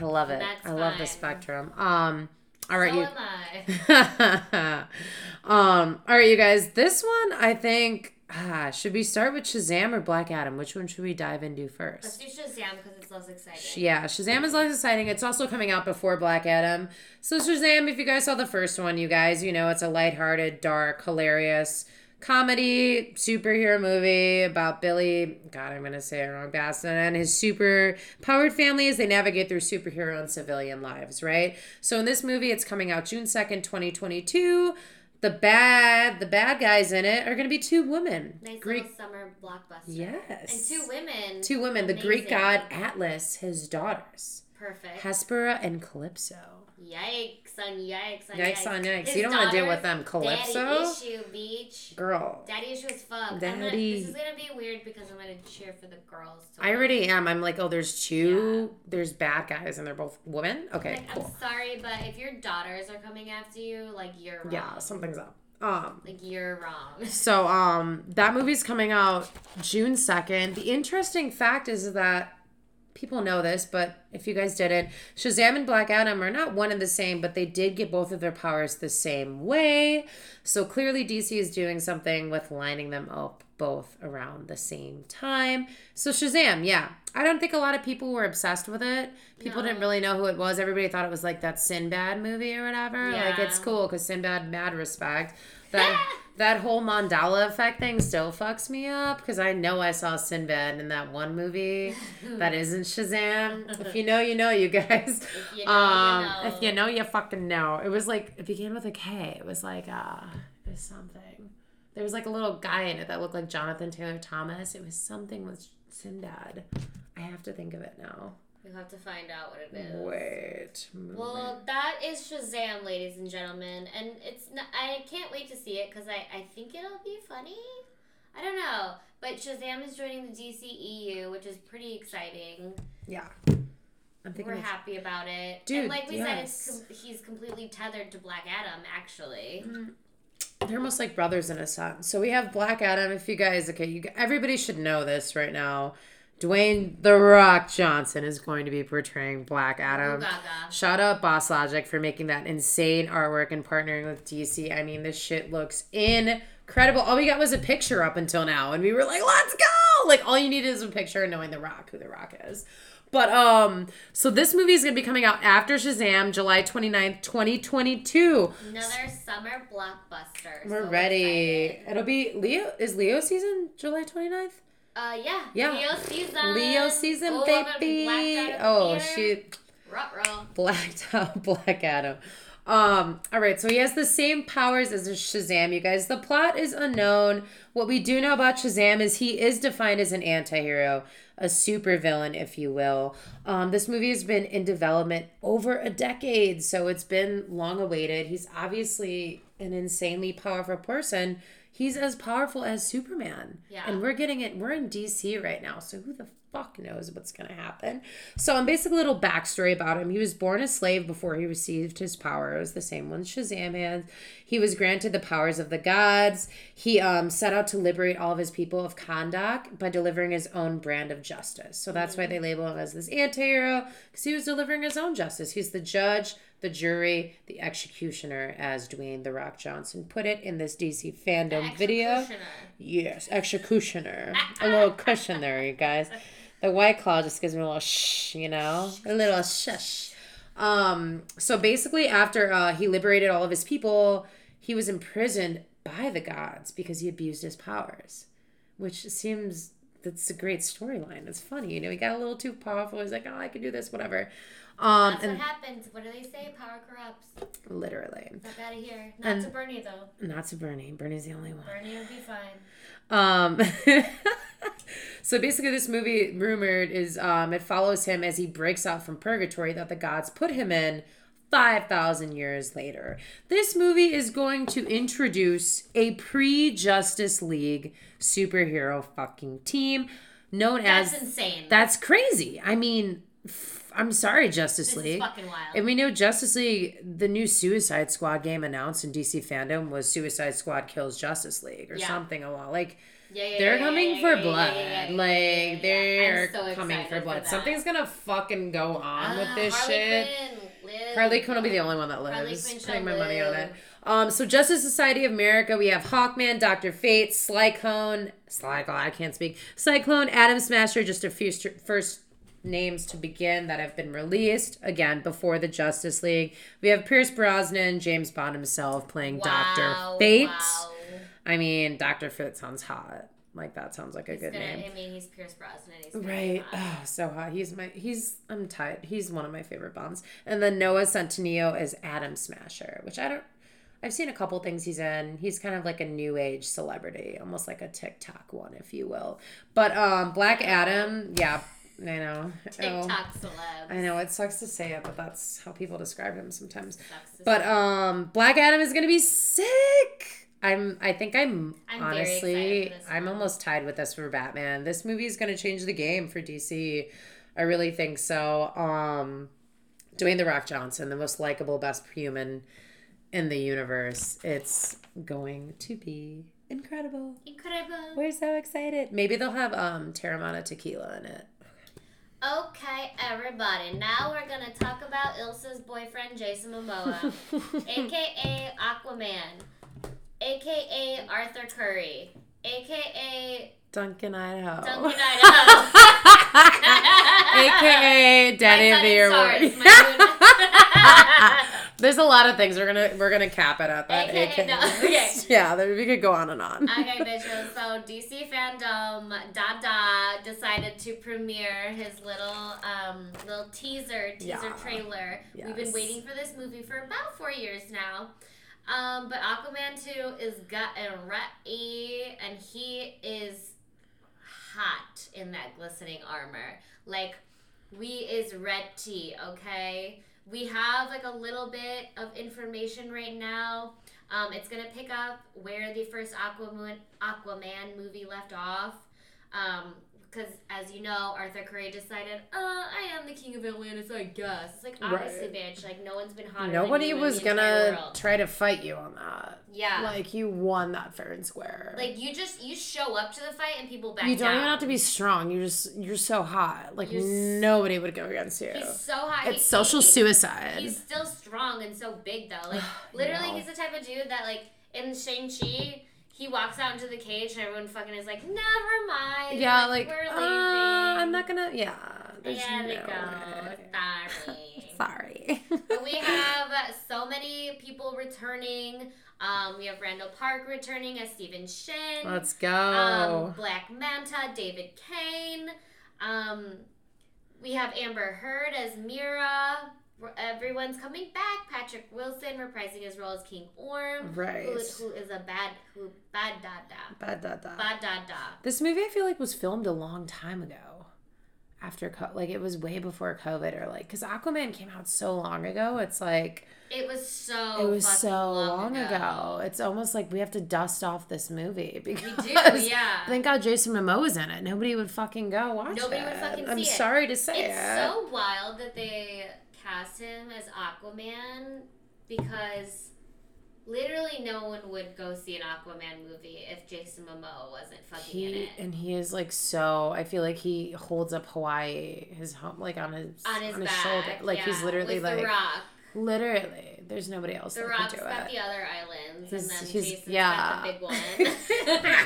I love it. That's I love the spectrum. Um, All right, so you. am I. <laughs> um. All right, you guys. This one, I think. Ah, should we start with Shazam or Black Adam? Which one should we dive into first? Let's do Shazam because it's less exciting. Yeah, Shazam is less exciting. It's also coming out before Black Adam. So Shazam, if you guys saw the first one, you guys, you know it's a lighthearted, dark, hilarious comedy superhero movie about Billy. God, I'm gonna say it wrong, Baston, and his super powered family as they navigate through superhero and civilian lives. Right. So in this movie, it's coming out June second, 2022. The bad, the bad guys in it are gonna be two women. Nice Greek. little summer blockbuster. Yes. And two women. Two women. The Greek god Atlas, his daughters. Perfect. Hespera and Kalypso. Yikes on yikes on Yikes yikes. on yikes. His You don't wanna deal with them, Kalypso? Daddy issue, beach. Girl. Daddy issue as fuck. I'm gonna, Daddy. this is gonna be weird because I'm gonna cheer for the girls. To I win. already am. I'm like, oh, there's two. There's bad guys, and they're both women. Okay, Like, cool. I'm sorry, but if your daughters are coming after you, like you're wrong. Yeah, something's up. Um. Like you're wrong. <laughs> So um, that movie's coming out June second. The interesting fact is that people know this, but if you guys didn't, Shazam and Black Adam are not one and the same, but they did get both of their powers the same way. So clearly, DC is doing something with lining them up both around the same time. So Shazam, yeah, I don't think a lot of people were obsessed with it. People No. didn't really know who it was. Everybody thought it was like that Sinbad movie or whatever. Yeah. Like it's cool because Sinbad, mad respect. That <laughs> that whole Mandela effect thing still fucks me up because I know I saw Sinbad in that one movie <laughs> that isn't Shazam. If you know, you know, you guys. <laughs> If you know, um, you know. if you know, you fucking know. It was like it began with a K. It was like uh, it was something. There was like a little guy in it that looked like Jonathan Taylor Thomas. It was something with Sinbad. I have to think of it now. You'll have to find out what it is. Wait. Well, that is Shazam, ladies and gentlemen, and it's not, I can't wait to see it because I, I think it'll be funny. I don't know, but Shazam is joining the DCEU, which is pretty exciting. yeah. I'm thinking We're of happy about it, Dude, and like we said, it's yes. com- he's completely tethered to Black Adam. Actually, mm-hmm. They're almost like brothers in a sense. So we have Black Adam. If you guys, okay, you everybody should know this right now. Dwayne the Rock Johnson is going to be portraying Black Adam. Ooh. Shout out Boss Logic for making that insane artwork and partnering with DC. I mean, this shit looks incredible. All we got was a picture up until now, and we were like, "Let's go!" Like all you need is a picture and knowing the Rock, who the Rock is. But um, so this movie is gonna be coming out after Shazam, July 29th, 2022. another summer blockbuster. We're So ready. excited. It'll be Leo. Is Leo season July 29th? Uh, yeah. Yeah. Leo season. Leo season, oh, I'm gonna be baby. blacked out at the Oh, she Ruh-roh. blacked <laughs> out Black Adam. Um, all right, so he has the same powers as Shazam, you guys. The plot is unknown. What we do know about Shazam is he is defined as an anti-hero, a supervillain, if you will. Um, this movie has been in development over a decade, so it's been long awaited. He's obviously an insanely powerful person. He's as powerful as Superman. Yeah. And we're getting it. We're in DC right now, so who the fuck knows what's gonna happen? So, I'm basically a little backstory about him. He was born a slave before he received his powers, the same ones Shazam has. He was granted the powers of the gods. He um, set out to liberate all of his people of Kahndaq by delivering his own brand of justice. So that's why they label him as this anti-hero because he was delivering his own justice. He's the judge, the jury, the executioner, as Dwayne the Rock Johnson put it in this DC fandom video. Yes, executioner. a little cushion there, you guys. The white claw just gives me a little shh, you know, a little shush. Um, so basically, after uh, he liberated all of his people, he was imprisoned by the gods because he abused his powers, which seems that's a great storyline. It's funny, you know. He got a little too powerful. He's like, oh, I can do this, whatever. Um, That's and what happens. What do they say? Power corrupts. literally, Fuck out of here. Not And- to Bernie though. not to Bernie. Bernie's the only one. Bernie would be fine. Um, <laughs> so basically, this movie rumored is um, it follows him as he breaks out from purgatory that the gods put him in. 5,000 years later. This movie is going to introduce a pre Justice League superhero fucking team known That's as. insane. That's crazy. I mean, f- I'm sorry, Justice this is League. fucking wild. And we know Justice League, the new Suicide Squad game announced in DC fandom was Suicide Squad kills Justice League or Yeah. something along. Like yeah, yeah, they're yeah, coming for blood. like they're so coming for blood. that. Something's gonna fucking go on with Ah, this Harley shit. Quinn, live Harley Quinn will be the only one that lives. Putting my money on it. Um, so Justice Society of America, we have Hawkman, Doctor Fate, Slycone, Slycone, I can't speak. Cyclone, Atom Smasher, just a few st- first names to begin that have been released again before the Justice League. We have Pierce Brosnan, James Bond himself playing Doctor Fate. wow. I mean, Doctor Fate sounds hot. Like that sounds like a He's good gonna, name. I mean, he's Pierce Brosnan. He's Right. Oh, so hot. He's my he's I'm tired. He's one of my favorite Bonds. And then Noah Centineo is Atom Smasher, which I don't I've seen a couple things he's in. He's kind of like a new age celebrity, almost like a TikTok one, if you will. But um Black Adam, yeah, I know. <laughs> Oh, TikTok celeb. I know it sucks to say it, but that's how people describe him sometimes. But um Black Adam is gonna be sick. I'm I think I'm, I'm honestly excited for this I'm almost tied with this for Batman. This movie is gonna change the game for DC. I really think so. Um Dwayne the Rock Johnson, the most likable, best human in the universe. It's going to be incredible. Incredible. We're so excited. Maybe they'll have um Teremana tequila in it. Okay, everybody. Now we're gonna talk about Ilsa's boyfriend, Jason Momoa, <laughs> aka Aquaman, aka Arthur Curry, aka Duncan, Idaho. Duncan Idaho. <laughs> AKA Daddy of the Year award. stars, my moon. <laughs> There's a lot of things we're gonna we're gonna cap it at that. AKA AKA. no, okay. <laughs> Yeah, there, we could go on and on. Okay, bitches. So DC fandom Dada decided to premiere his little um little teaser teaser Yeah. trailer. We've been waiting for this movie for about four years now. Um, but Aquaman 2 is gotten ready and he is hot in that glistening armor. Like we is ready, okay? We have like a little bit of information right now. Um, it's gonna pick up where the first Aquaman Aquaman movie left off. Um, because as you know, Arthur Curry decided, uh, I am the king of Atlantis, I guess. It's like obviously, Right. bitch. Like no one's been hotter. Nobody was gonna try to fight you on that. Yeah. Like you won that fair and square. Like you just you show up to the fight and people back you don't down. even have to be strong. You just you're so hot. Like You're nobody would go against you. He's so high. It's social suicide. He's still strong and so big though. Like <sighs> literally, know. he's the type of dude that like in Shang Chi, he walks out into the cage and everyone fucking is like, never mind. yeah, like, we're uh, leaving. I'm not gonna. Yeah, there's Yeah, they no go. way. Sorry. <laughs> Sorry. But we <laughs> have so many people returning. Um, we have Randall Park returning as Stephen Shin. Let's go. um, Black Manta, David Kane. Um, we have Amber Heard as Mera. Everyone's coming back. Patrick Wilson reprising his role as King Orm, right. who, who is a bad who bad da da Bad da da. bad da da. This movie, I feel like, was filmed a long time ago. After co- like it was way before COVID or like because Aquaman came out so long ago. It's like It was so. it was so long ago. It's almost like we have to dust off this movie because <laughs> We do, yeah. thank God Jason Momoa's in it. Nobody would fucking go watch Nobody it. would fucking I'm see it. sorry to say It's it. so wild that they cast him as Aquaman because literally no one would go see an Aquaman movie if Jason Momoa wasn't fucking in it. and he is like so. I feel like he holds up Hawaii, his home, like on his on his back, shoulder. Like he's literally like the Rock. literally. There's nobody else The that Rock's can do got it. the other islands, He's- and then Jason's yeah. got the big one.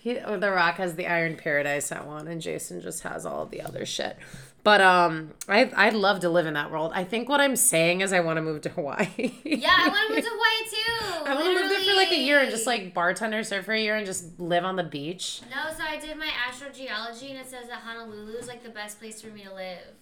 <laughs> he, the Rock has the Iron Paradise that one, and Jason just has all the other shit. But um, I I'd love to live in that world. I think what I'm saying is I want to move to Hawaii. yeah, I want to move to <laughs> Hawaii too. I want to live there for like a year and just like bartender, serve for a year, and just live on the beach. No, so I did my astrogeology, and it says that Honolulu is like the best place for me to live.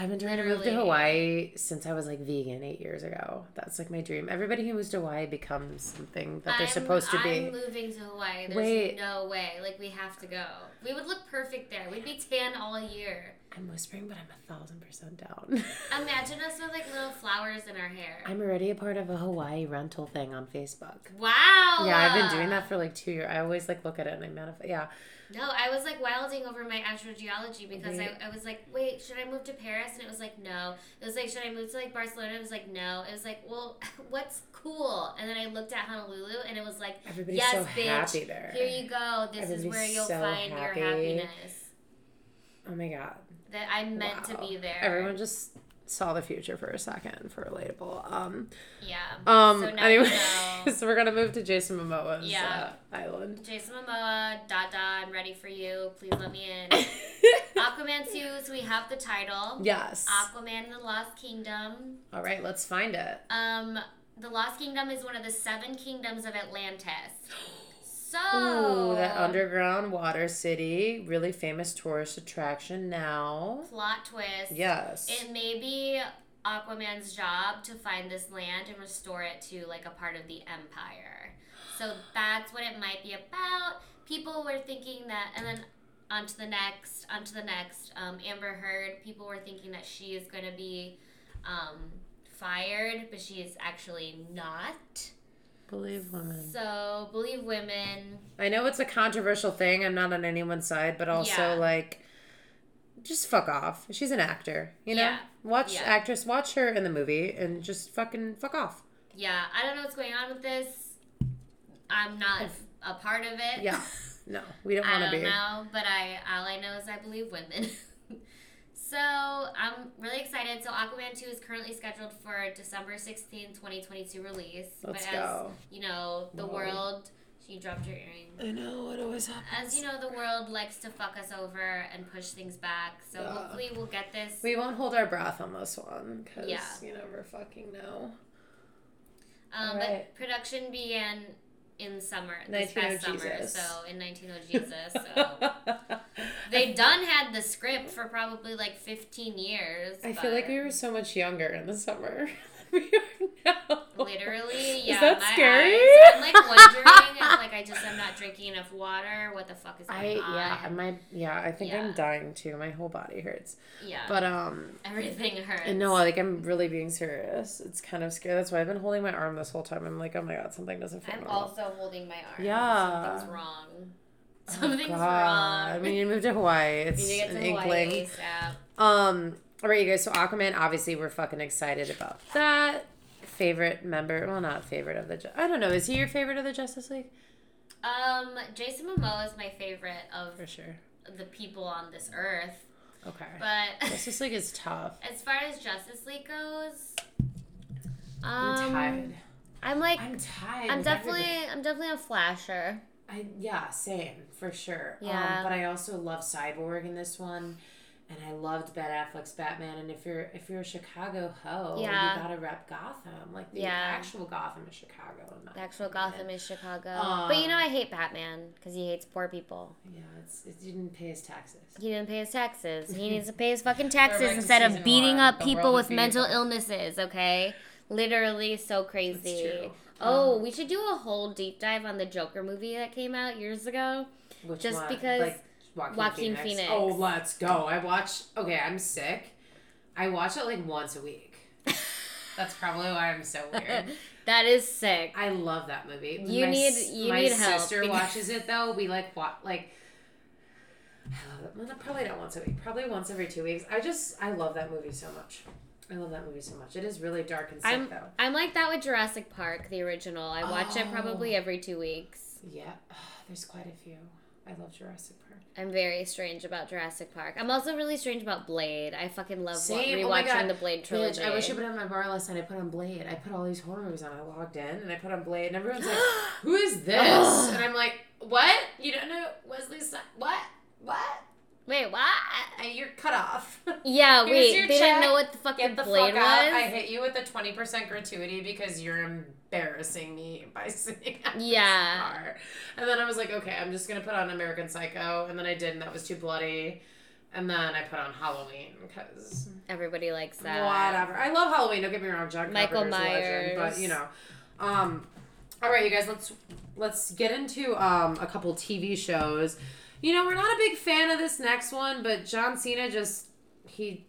I've been trying to move to Hawaii since I was like vegan eight years ago. That's like my dream. Everybody who moves to Hawaii becomes something that they're I'm- supposed to be. I'm moving to Hawaii. There's Wait. no way. Like we have to go. We would look perfect there. We'd be tan all year. I'm whispering, but I'm a thousand percent down. Imagine us with like little flowers in our hair. I'm already a part of a Hawaii rental thing on Facebook. wow. Yeah, I've been doing that for like two years. I always like look at it and I manifest. Yeah, No, I was like wilding over my astrogeology because Wait. I, I was like, wait, should I move to Paris? And it was like, no. It was like, should I move to like Barcelona? It was like, no. It was like, well, <laughs> what's cool? And then I looked at Honolulu and it was like, everybody's yes, so bitch. happy there. Here you go. This is where you'll so find happy. your happiness. Oh my god. That I'm meant to be there. Everyone just saw the future for a second for relatable. Um, Yeah. um. So now anyway, <laughs> so we're gonna move to Jason Momoa's Yeah. uh, island. Jason Momoa, Dada, I'm ready for you. Please let me in. <laughs> Aquaman 2, so we have the title. yes. Aquaman and the Lost Kingdom. All right, let's find it. Um, the Lost Kingdom is one of the seven kingdoms of Atlantis. <gasps> So, Ooh, that underground water city, really famous tourist attraction now. plot twist. Yes. It may be Aquaman's job to find this land and restore it to like a part of the empire. So that's what it might be about. People were thinking that, and then on to the next, on to the next. Um, Amber Heard, people were thinking that she is going to be um, fired, but she is actually not. Believe women. So believe women. I know it's a controversial thing. I'm not on anyone's side, but also Yeah. like, just fuck off. She's an actor, you know. Yeah. Watch Yeah. actress, watch her in the movie, and just fucking fuck off. Yeah, I don't know what's going on with this. I'm not a part of it. Yeah. <laughs> No, we don't want to be. I don't know, but I all I know is I believe women. <laughs> so I'm really excited. So Aquaman 2 is currently scheduled for December 16th, 2022 release. Let's but go. as you know, the Whoa. world you dropped your earring. I know it always happens. As you know, the world likes to fuck us over and push things back. So Yeah. hopefully we'll get this. we won't hold our breath on this one because Yeah. you never fucking know. Um, Alright. But production began in summer, this past oh summer. Jesus. So in 19 Jesus. So <laughs> they done had the script for probably like 15 years. I feel like we were so much younger in the summer <laughs> we are now. Literally, yeah. Is that scary? eyes. I'm like <laughs> wondering if like I just am not drinking enough water. What the fuck is I going on? yeah, my yeah, I think Yeah. I'm dying too. My whole body hurts. yeah. But um everything hurts. and no, like I'm really being serious. It's kind of scary. That's why I've been holding my arm this whole time. I'm like, oh my god, something doesn't feel I'm normal. also holding my arm. Yeah. Something's wrong. Oh, Something's God. wrong. I mean, you moved to Hawaii. It's need to get an to inkling. Hawaii ASAP. Um, all right, you guys. So Aquaman, obviously, we're fucking excited about that. Favorite member? Well, not favorite of the. I don't know. Is he your favorite of the Justice League? Um, Jason Momoa is my favorite of For sure. the people on this earth. Okay. But <laughs> Justice League is tough. as far as Justice League goes, I'm um, tired. I'm like, I'm tired. I'm definitely. I'm definitely a flasher. I yeah, same for sure. Yeah. Um, but I also love Cyborg in this one, and I loved Ben Affleck's Batman. And if you're if you're a Chicago hoe, Yeah. you gotta rep Gotham. Like the Yeah. actual Gotham is Chicago. In my The actual opinion. Gotham is Chicago. but you know, Um, I hate Batman because he hates poor people. Yeah, it's it didn't pay his taxes. He didn't pay his taxes. He <laughs> needs to pay his fucking taxes instead of beating one. up people with is mental beautiful. illnesses, okay? Literally so crazy. true. Oh, Um, we should do a whole deep dive on the Joker movie that came out years ago. Which Just one? because like Joaquin, Joaquin Phoenix. Phoenix. Oh, let's go! I watch. Okay, I'm sick. I watch it like once a week. <laughs> That's probably why I'm so weird. <laughs> that is sick. I love that movie. You my, need- you my need help My sister watches <laughs> it though. We like what like. I love it. Well, probably not once a week. Probably once every two weeks. I just I love that movie so much. I love that movie so much. It is really dark and sick I'm though. I'm like that with Jurassic Park, the original. I watch it probably Oh. every two weeks. Yeah, there's quite a few. I love Jurassic Park. I'm very strange about Jurassic Park. I'm also really strange about Blade. I fucking love wa- Same. rewatching Oh my God. the Blade trilogy. Bitch, I wish I put on my bar last night. I put on Blade. I put all these horror movies on. I logged in and I put on Blade, and everyone's like, <gasps> "Who is this?" and I'm like, "What? You don't know Wesley? Son- what? What? Wait, what? And you're cut off." <laughs> Yeah, Here's wait. They didn't know what the fucking Get the Blade fuck out! was. I hit you with a twenty percent gratuity because you're embarrassing me by <laughs> sitting at Yeah. bar. And then I was like, okay, I'm just gonna put on American Psycho, and then I did, and that was too bloody. And then I put on Halloween because Everybody likes that. whatever. I love Halloween. Don't get me wrong, John Michael Carpenter's a legend, but you know. Um, all right, you guys, let's let's get into um a couple TV shows. You know, we're not a big fan of this next one, but John Cena just he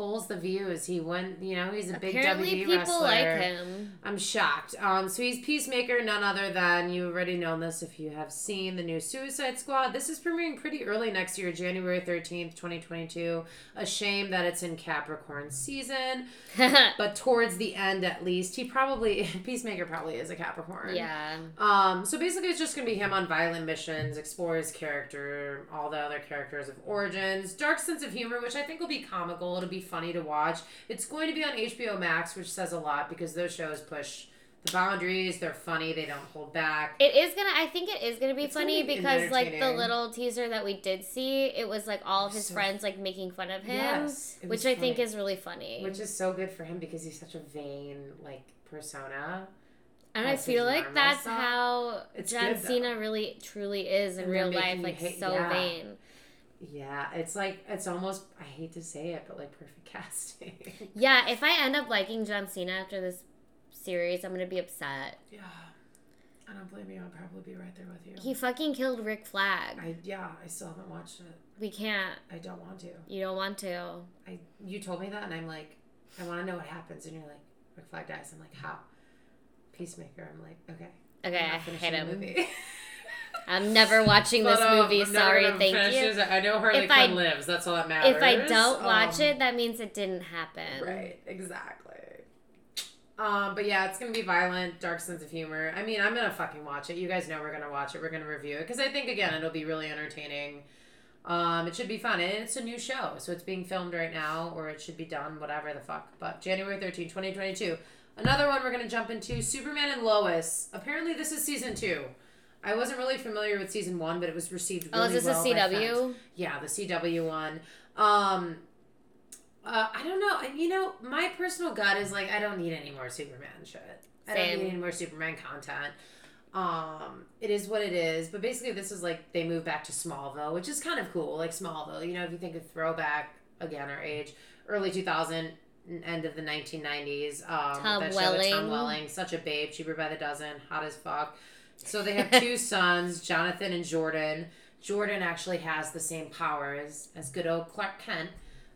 pulls the views. He went, you know, he's a big Apparently, WWE people wrestler. like him. I'm shocked. Um, so he's Peacemaker, none other than you already know this if you have seen the new Suicide Squad. This is premiering pretty early next year, January 13th, 2022. A shame that it's in Capricorn season, <laughs> but towards the end at least, he probably <laughs> Peacemaker probably is a Capricorn. yeah. Um, so basically, it's just gonna be him on violent missions, explore his character, all the other characters of origins, dark sense of humor, which I think will be comical. It'll be funny to watch. It's going to be on HBO Max, which says a lot because those shows push the boundaries. They're funny. They don't hold back. It is gonna. I think it is gonna be It's gonna funny be because like the little teaser that we did see, it was like all of his So- friends like making fun of him, Yes, which I think is really funny. Which is so good for him because he's such a vain like persona. and I feel like that's stuff. how It's John. Cena really truly is in And real life, like hate- so yeah. vain. Yeah, it's like it's almost I hate to say it, but like perfect <laughs> casting. Yeah, if I end up liking John Cena after this series, I'm gonna be upset. yeah. I don't blame you. I'll probably be right there with you. He fucking killed Rick Flag. I yeah, I still haven't watched it. We can't. I don't want to. You don't want to. I you told me that and I'm like, I want to know what happens and you're like, Rick Flag dies. I'm like, how? Peacemaker. I'm like, okay. Okay, I'm I hate him. <laughs> I'm never watching this But, um, movie. Sorry, thank you. this. I know Harley If I- lives. That's all that matters. If I don't watch Um, it, that means it didn't happen. Right, exactly. Um, but yeah, it's gonna be violent, dark sense of humor. I mean, I'm gonna fucking watch it. You guys know we're gonna watch it. We're gonna review it because I think again it'll be really entertaining. Um, it should be fun, and it's a new show, so it's being filmed right now, or it should be done, whatever the fuck. But January 13, 2022. Another one we're gonna jump into: Superman and Lois. Apparently, this is season two. I wasn't really familiar with season one, but it was received Really Oh, is this well a. CW? Yeah, the CW one. Um, uh, I don't know. You know, my personal gut is like, I don't need any more Superman shit. Same. I don't need any more Superman content. Um, it is what it is. But basically, this is like they move back to Smallville, which is kind of cool. Like Smallville, you know, if you think of throwback again, our age, early 2000, end of the 1990s. Um, Tom that show Tom Welling. Welling, such a babe, cheaper by the dozen, hot as fuck. So they have two <laughs> sons, Jonathan and Jordan. Jordan actually has the same powers as good old Clark Kent.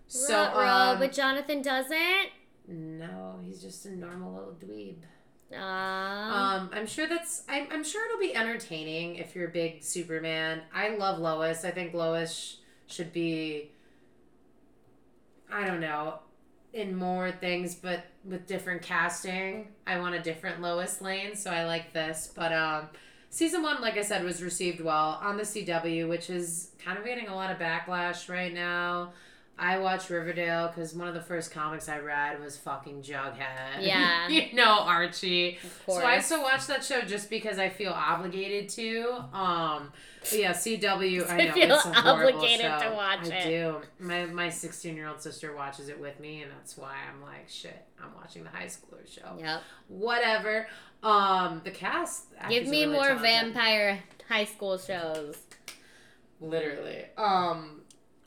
So Ruh-roh, um, but Jonathan doesn't. no, he's just a normal little dweeb. Ah. Um, I'm sure that's. I'm, I'm sure it'll be entertaining if you're a big Superman. I love Lois. I think Lois sh- should be. I don't know, in more things, but with different casting. I want a different Lois Lane, so I like this. But um, season one, like I said, was received well on the CW, which is kind of getting a lot of backlash right now. I watched Riverdale because one of the first comics I read was fucking Jughead. Yeah. <laughs> you know Archie. of So. I still watch that show just because I feel obligated to. Um, yeah, CW. I <laughs> I know feel it's a horrible obligated show. to watch I it. I do. My my sixteen year old sister watches it with me, and that's why I'm like, shit. I'm watching the high schooler show. Yep. Whatever. Um, the cast. Give me really more talented. vampire high school shows. Literally. Um.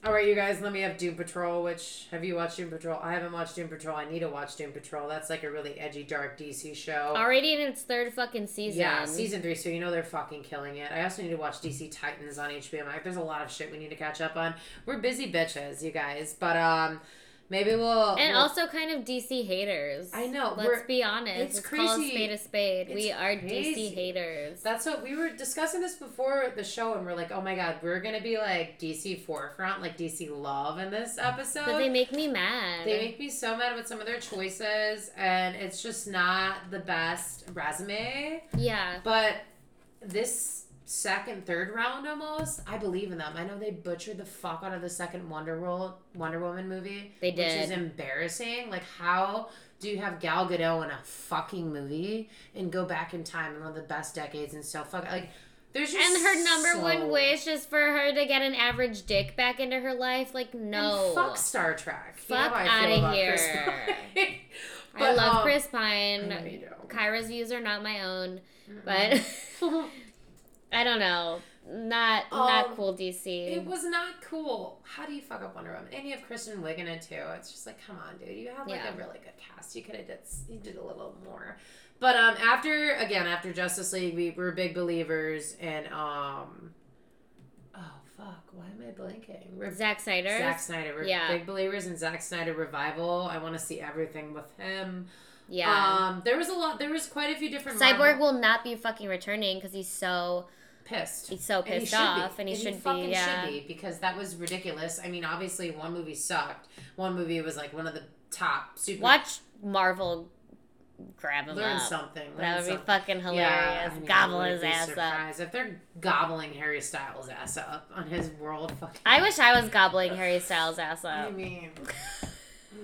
All right, you guys. Let me have Doom Patrol. Which have you watched Doom Patrol? I haven't watched Doom Patrol. I need to watch Doom Patrol. That's like a really edgy, dark DC show. Already in its third fucking season. Yeah, season three, so you know they're fucking killing it. I also need to watch DC Titans on HBO Max. There's a lot of shit we need to catch up on. We're busy bitches, you guys. But um maybe we'll And we'll- also kind of DC haters. I know, Let's be honest. it's It's, called a spade a spade. we are crazy. DC haters. that's what we were discussing this before the show and we're like, oh my god, we're gonna be like DC forefront, like DC love in this episode. but they make me mad. They make me so mad with some of their choices and it's just not the best resume. yeah. But this second, third round almost, I believe in them. I know they butchered the fuck out of the second Wonder World Wonder Woman movie. They did, Which is embarrassing. Like how do you have Gal Gadot in a fucking movie and go back in time in one of the best decades and so fuck like there's just And her number so- one wish is for her to get an average dick back into her life. Like, no. And fuck Star Trek. You know Fuck I feel outta about Chris here. Pine. <laughs> I love um, Chris I Pine. know you do. Kyra's views are not my own, but <laughs> <laughs> I don't know. Not not Um, cool DC. It was not cool. How do you fuck up Wonder Woman? And you have Kristen Wiig in it too. It's just like, come on, dude. You have like Yeah. a really good cast. You could have did you did a little more. But um, after again after Justice League, we were big believers in um. Oh fuck! Why am I blanking? We're Zack Snyder. Zack Snyder. We're Yeah. big believers in Zack Snyder revival. I want to see everything with him. yeah. Um, there was a lot. There was quite a few different. Cyborg Marvel- will not be fucking returning because he's so pissed. he's so And he pissed off, and he should fucking be. Yeah. should be because that was ridiculous. I mean, obviously, one movie sucked. One movie was like one of the top super. Watch Marvel grab him Learn up. something. Learn That would be fucking hilarious. I mean, Gobble his ass up. surprised If they're gobbling Harry Styles' ass up on his world, fucking. I wish I was gobbling Harry Styles' ass up. I mean,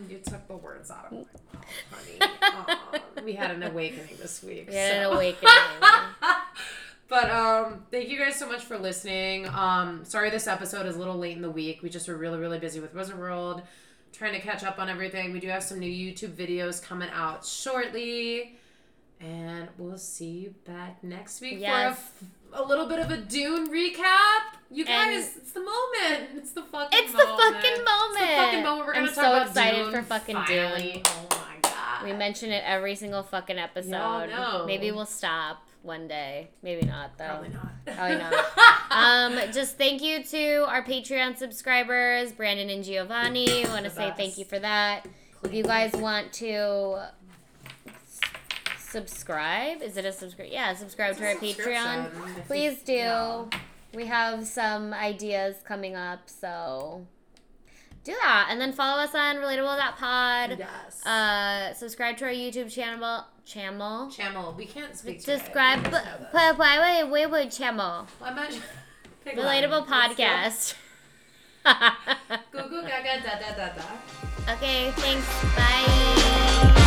You took the words out of my mouth, honey. <laughs> We had an awakening this week. We had so. an awakening. <laughs> But um, thank you guys so much for listening. Um, sorry this episode is a little late in the week. We just were really, really busy with Wizard World, trying to catch up on everything. We do have some new YouTube videos coming out shortly. And we'll see you back next week Yes. for a, a little bit of a Dune recap. You And- guys, it's the moment. It's the fucking It's the moment. fucking It's the fucking moment. We're I'm gonna so talk about excited Dune for fucking finally. Dune. Oh my god. we mention it every single fucking episode. Maybe we'll stop one day. Maybe not though. Probably not. Probably not. <laughs> um, just thank you to our Patreon subscribers, Brandon and Giovanni. I want to say best. thank you for that. If you guys want to s- subscribe, is it a subscribe? Yeah, subscribe to our Patreon. Please do. yeah. We have some ideas coming up, so do that. And then follow us on relatable.pod. Yes. Uh, subscribe to our YouTube channel. Channel. Channel. We can't speak to Subscribe. it. You guys know this. Wait, wait, wait, wait, channel. I'm not- Pick Relatable one. Let's go. podcast. Goo goo gaga da da da da. <laughs> okay, thanks. Bye.